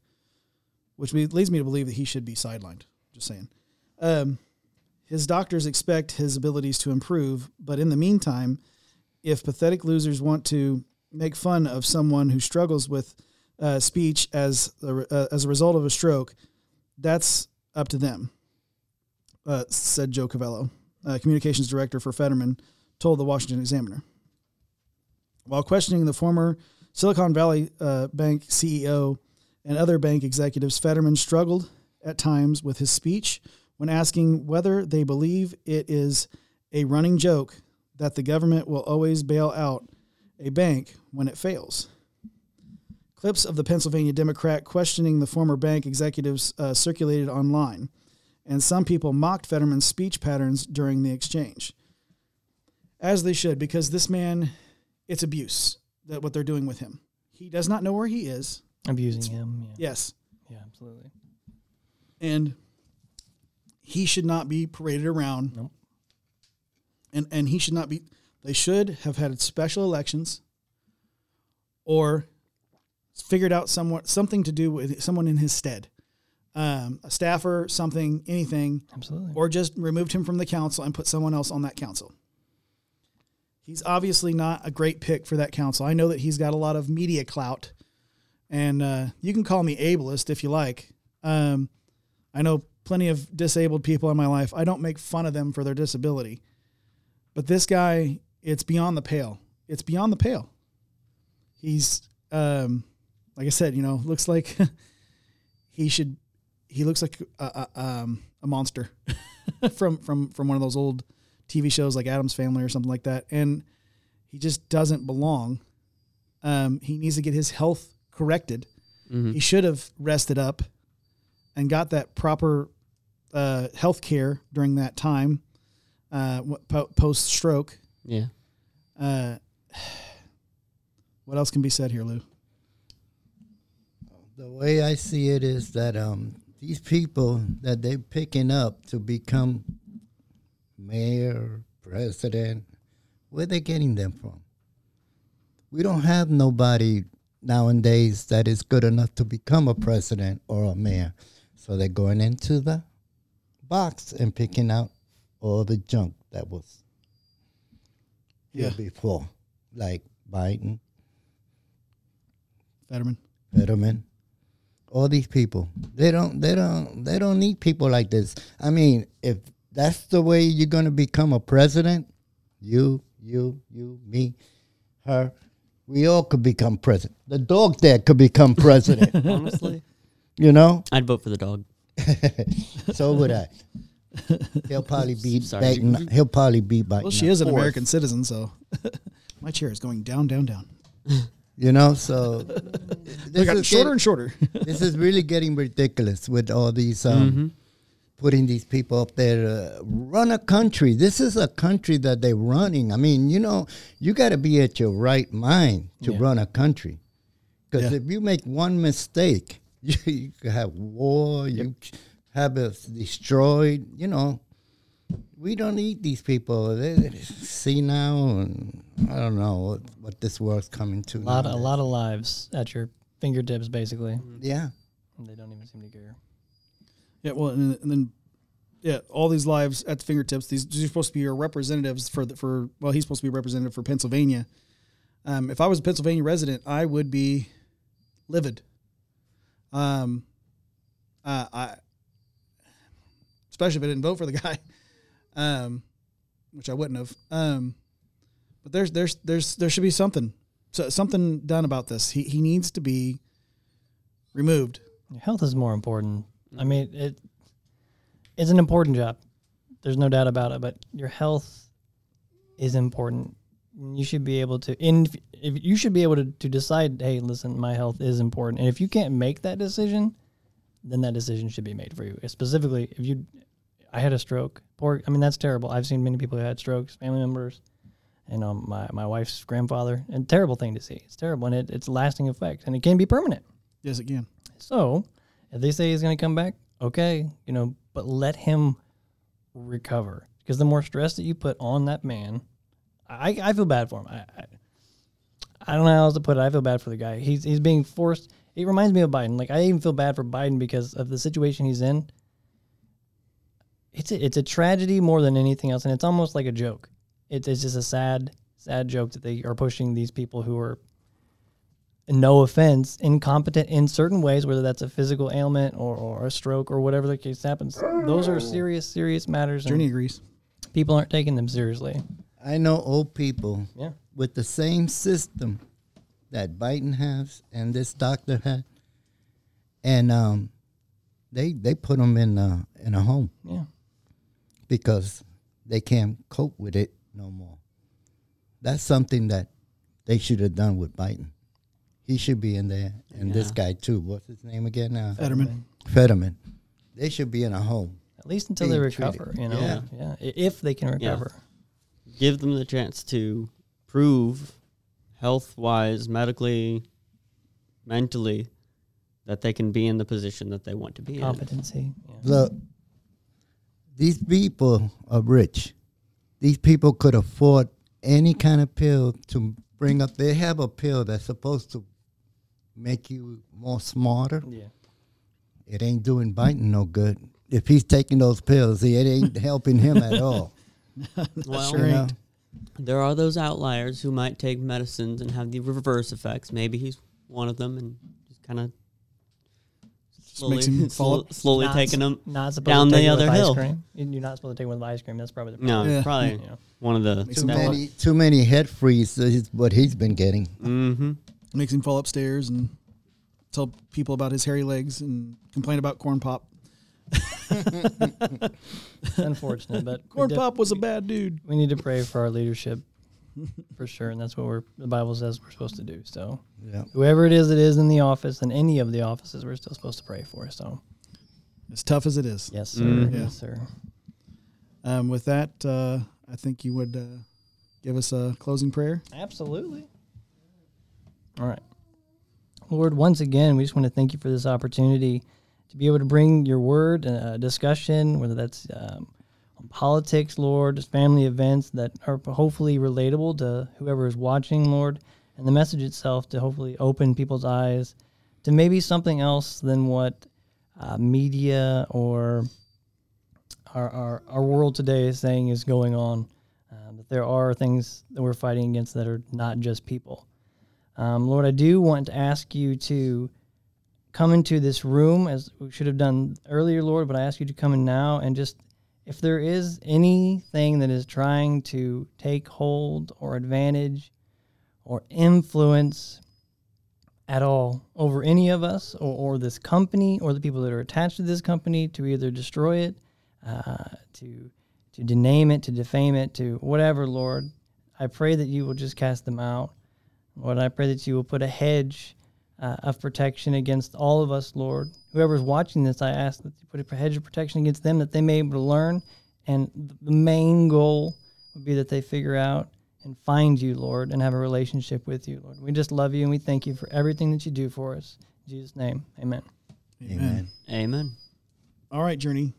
which leads me to believe that he should be sidelined. Just saying. Um, his doctors expect his abilities to improve, but in the meantime, if pathetic losers want to make fun of someone who struggles with uh, speech as a, uh, as a result of a stroke, that's up to them, uh, said Joe Calvello, communications director for Fetterman, told the Washington Examiner. While questioning the former Silicon Valley uh, Bank CEO and other bank executives, Fetterman struggled at times with his speech when asking whether they believe it is a running joke that the government will always bail out a bank when it fails. Clips of the Pennsylvania Democrat questioning the former bank executives uh, circulated online, and some people mocked Fetterman's speech patterns during the exchange. As they should, because this man, it's abuse that what they're doing with him. He does not know where he is. Abusing him. Yeah. Yes, Yeah, absolutely. and he should not be paraded around. Nope. And and he should not be. They should have had special elections, or figured out somewhat something to do with someone in his stead, um, a staffer, something, anything, Absolutely. or just removed him from the council and put someone else on that council. He's obviously not a great pick for that council. I know that he's got a lot of media clout, and uh, you can call me ableist if you like. Um, I know plenty of disabled people in my life. I don't make fun of them for their disability, but this guy, it's beyond the pale. It's beyond the pale. He's, um, like I said, you know, looks like (laughs) he should. He looks like a, a, um, a monster (laughs) from from from one of those old TV shows like Addams Family or something like that, and he just doesn't belong. Um, he needs to get his health corrected. Mhm. He should have rested up and got that proper uh, health care during that time, uh, post stroke. Yeah. Uh, (sighs) what else can be said here, Lou? The way I see it is that um, these people that they're picking up to become mayor, president, where they getting them from? We don't have nobody nowadays that is good enough to become a president or a mayor. So they're going into the box and picking out all the junk that was here Yeah. before, like Biden, Fetterman. Fetterman, all these people. They don't they don't they don't need people like this. I mean, if that's the way you're gonna become a president, you, you, you, me, her, we all could become president. The dog there could become president. (laughs) Honestly, you know? I'd vote for the dog. (laughs) so would I. He'll probably be (laughs) Sorry. Biden. He'll probably be Biden. Well, she is an American citizen, so my chair is going down, down, down. You know, so They this got is shorter get- and shorter. this is really getting ridiculous with all these um, putting these people up there to run a country. This is a country that they're running. I mean, you know, you got to be at your right mind to Yeah. run a country. Because Yeah. if you make one mistake, (laughs) you, you have war. You have us destroyed. You know, we don't need these people. They, they see now, and I don't know what, what this world's coming to. A lot, a lot of lives at your fingertips, basically. Yeah. And They don't even seem to care. Yeah, well, and, and then yeah, all these lives at the fingertips. These, are supposed to be your representatives for the, for well, he's supposed to be representative for Pennsylvania. Um, if I was a Pennsylvania resident, I would be livid. Um, uh, I especially if I didn't vote for the (laughs) guy, um, which I wouldn't have. Um, but there's there's there's there should be something so, something done about this. He he needs to be removed. Health is more important. I mean, it it's an important job. There's no doubt about it. But your health is important. You should be able to. In if you should be able to, to decide. Hey, listen, my health is important. And if you can't make that decision, then that decision should be made for you. Specifically, if you, I had a stroke. Poor. I mean, that's terrible. I've seen many people who had strokes, family members. And um, my, my wife's grandfather, and terrible thing to see. It's terrible, and it, it's lasting effect, and it can be permanent. Yes, it can. So, if they say he's going to come back, okay, you know, but let him recover because the more stress that you put on that man, I, I feel bad for him. I, I, I don't know how else to put it. I feel bad for the guy. He's he's being forced. It reminds me of Biden. Like I even feel bad for Biden because of the situation he's in. It's a, it's a tragedy more than anything else, and it's almost like a joke. It's it's just a sad sad joke that they are pushing these people who are no offense, incompetent in certain ways, whether that's a physical ailment or, or a stroke or whatever the case happens. Those are serious, serious matters, Journey and agrees. people aren't taking them seriously. I know old people Yeah. with the same system that Biden has and this doctor had, and um, they they put them in a, in a home Yeah. because they can't cope with it no more. That's something that they should have done with Biden. He should be in there, and this guy too. What's his name again? Uh, Fetterman. Fetterman. They should be in a home. At least until they recover, treated. you know. Yeah. Yeah. If they can Yeah. recover. Give them the chance to prove, health wise, medically, mentally, that they can be in the position that they want to be in. Competency. Yeah. Look, these people are rich. These people could afford any kind of pill to bring up. They have a pill that's supposed to make you more smarter. Yeah. It ain't doing Biden no good. If he's taking those pills, it ain't (laughs) helping him at all. (laughs) Well, Sure You know? ain't. there are those outliers who might take medicines and have the reverse effects. Maybe he's one of them and just kind of slowly, makes him fall slowly Not taking them Not down to the it with other ice hill. Cream. You- You're not supposed to take it with ice cream. That's probably the No. Yeah. probably Yeah. one of the. Too many, too many head freeze is what he's been getting. Mm-hmm. Makes him fall upstairs and tell people about his hairy legs and complain about corn pop. (laughs) Unfortunate, but we, Corn def- pop was a bad dude. we need to pray for our leadership for sure, and that's what we're the Bible says we're supposed to do. So Yeah. whoever it is that is in the office and any of the offices, we're still supposed to pray for. So As tough as it is. yes, sir. Mhm. Yeah. Yes, sir. Um, with that, uh, I think you would uh, give us a closing prayer. Absolutely. All right. Lord, once again, we just want to thank you for this opportunity to be able to bring your word and a discussion, whether that's um, on politics, Lord, just family events that are hopefully relatable to whoever is watching, Lord, and the message itself to hopefully open people's eyes to maybe something else than what uh, media or our, our, our world today is saying is going on. Uh, that there are things that we're fighting against that are not just people. Um, Lord, I do want to ask you to come into this room as we should have done earlier, Lord, but I ask you to come in now and just, if there is anything that is trying to take hold or advantage or influence at all over any of us or, or this company or the people that are attached to this company to either destroy it, uh, to to dename it, to defame it, to whatever, Lord. I pray that you will just cast them out. Lord, I pray that you will put a hedge uh, of protection against all of us, Lord. Whoever's watching this, I ask that you put a hedge of protection against them that they may be able to learn. And the main goal would be that they figure out and find you, Lord, and have a relationship with you, Lord. We just love you and we thank you for everything that you do for us. In Jesus' name, amen. Amen. Amen. All right, Journey.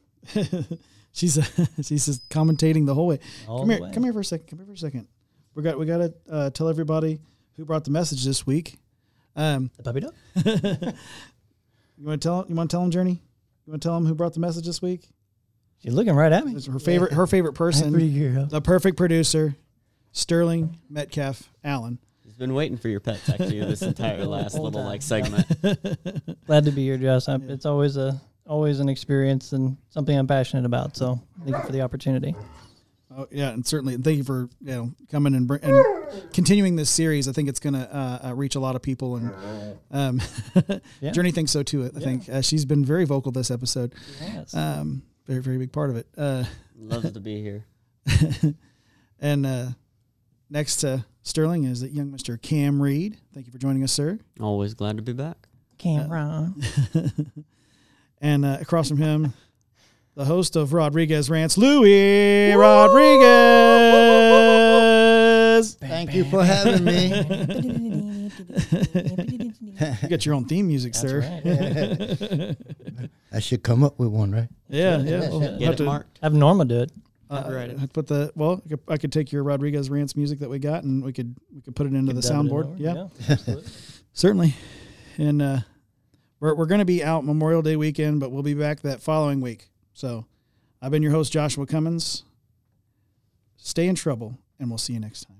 (laughs) she's uh, (laughs) she's just commentating the whole way. All come the here, way. come here for a second. Come here for a second. We got we got to uh, tell everybody who brought the message this week. Um, The puppy dog? you want to tell you want to tell him, Journey? You want to tell him who brought the message this week? She's looking right at me. It's her favorite her favorite person, Pretty the perfect producer, Sterling Metcalf Allen. He's been waiting for your pet pets actually this entire (laughs) last little time, like segment. (laughs) Glad to be here, Josh. I'm- It's always a always an experience and something I'm passionate about. So thank you for the opportunity. Oh yeah, and certainly thank you for you know coming and, bring, and continuing this series. I think it's going to uh, uh, reach a lot of people, and um, (laughs) Yeah. Journey thinks so too. I think uh, she's been very vocal this episode. Yes. Um, very very big part of it. Uh, Loves to be here. (laughs) and uh, next to Sterling is that young Mister Cam Reed. Thank you for joining us, sir. Always glad to be back. Cameron. (laughs) And uh, across from him, the host of Rodriguez Rants, Louis Rodriguez. Thank you for having me. (laughs) You got your own theme music, That's sir. right. I should come up with one, right? Yeah, yeah. We'll Get have it to, marked. Have Norma do it. uh, Copyright it. I'd put the well. I could, I could take your Rodriguez Rants music that we got, and we could we could put it into the Dub it in soundboard. Yeah, (laughs) certainly. And uh, we're we're going to be out Memorial Day weekend, but we'll be back that following week. So, I've been your host Joshua Cummins. Stay in trouble, and we'll see you next time.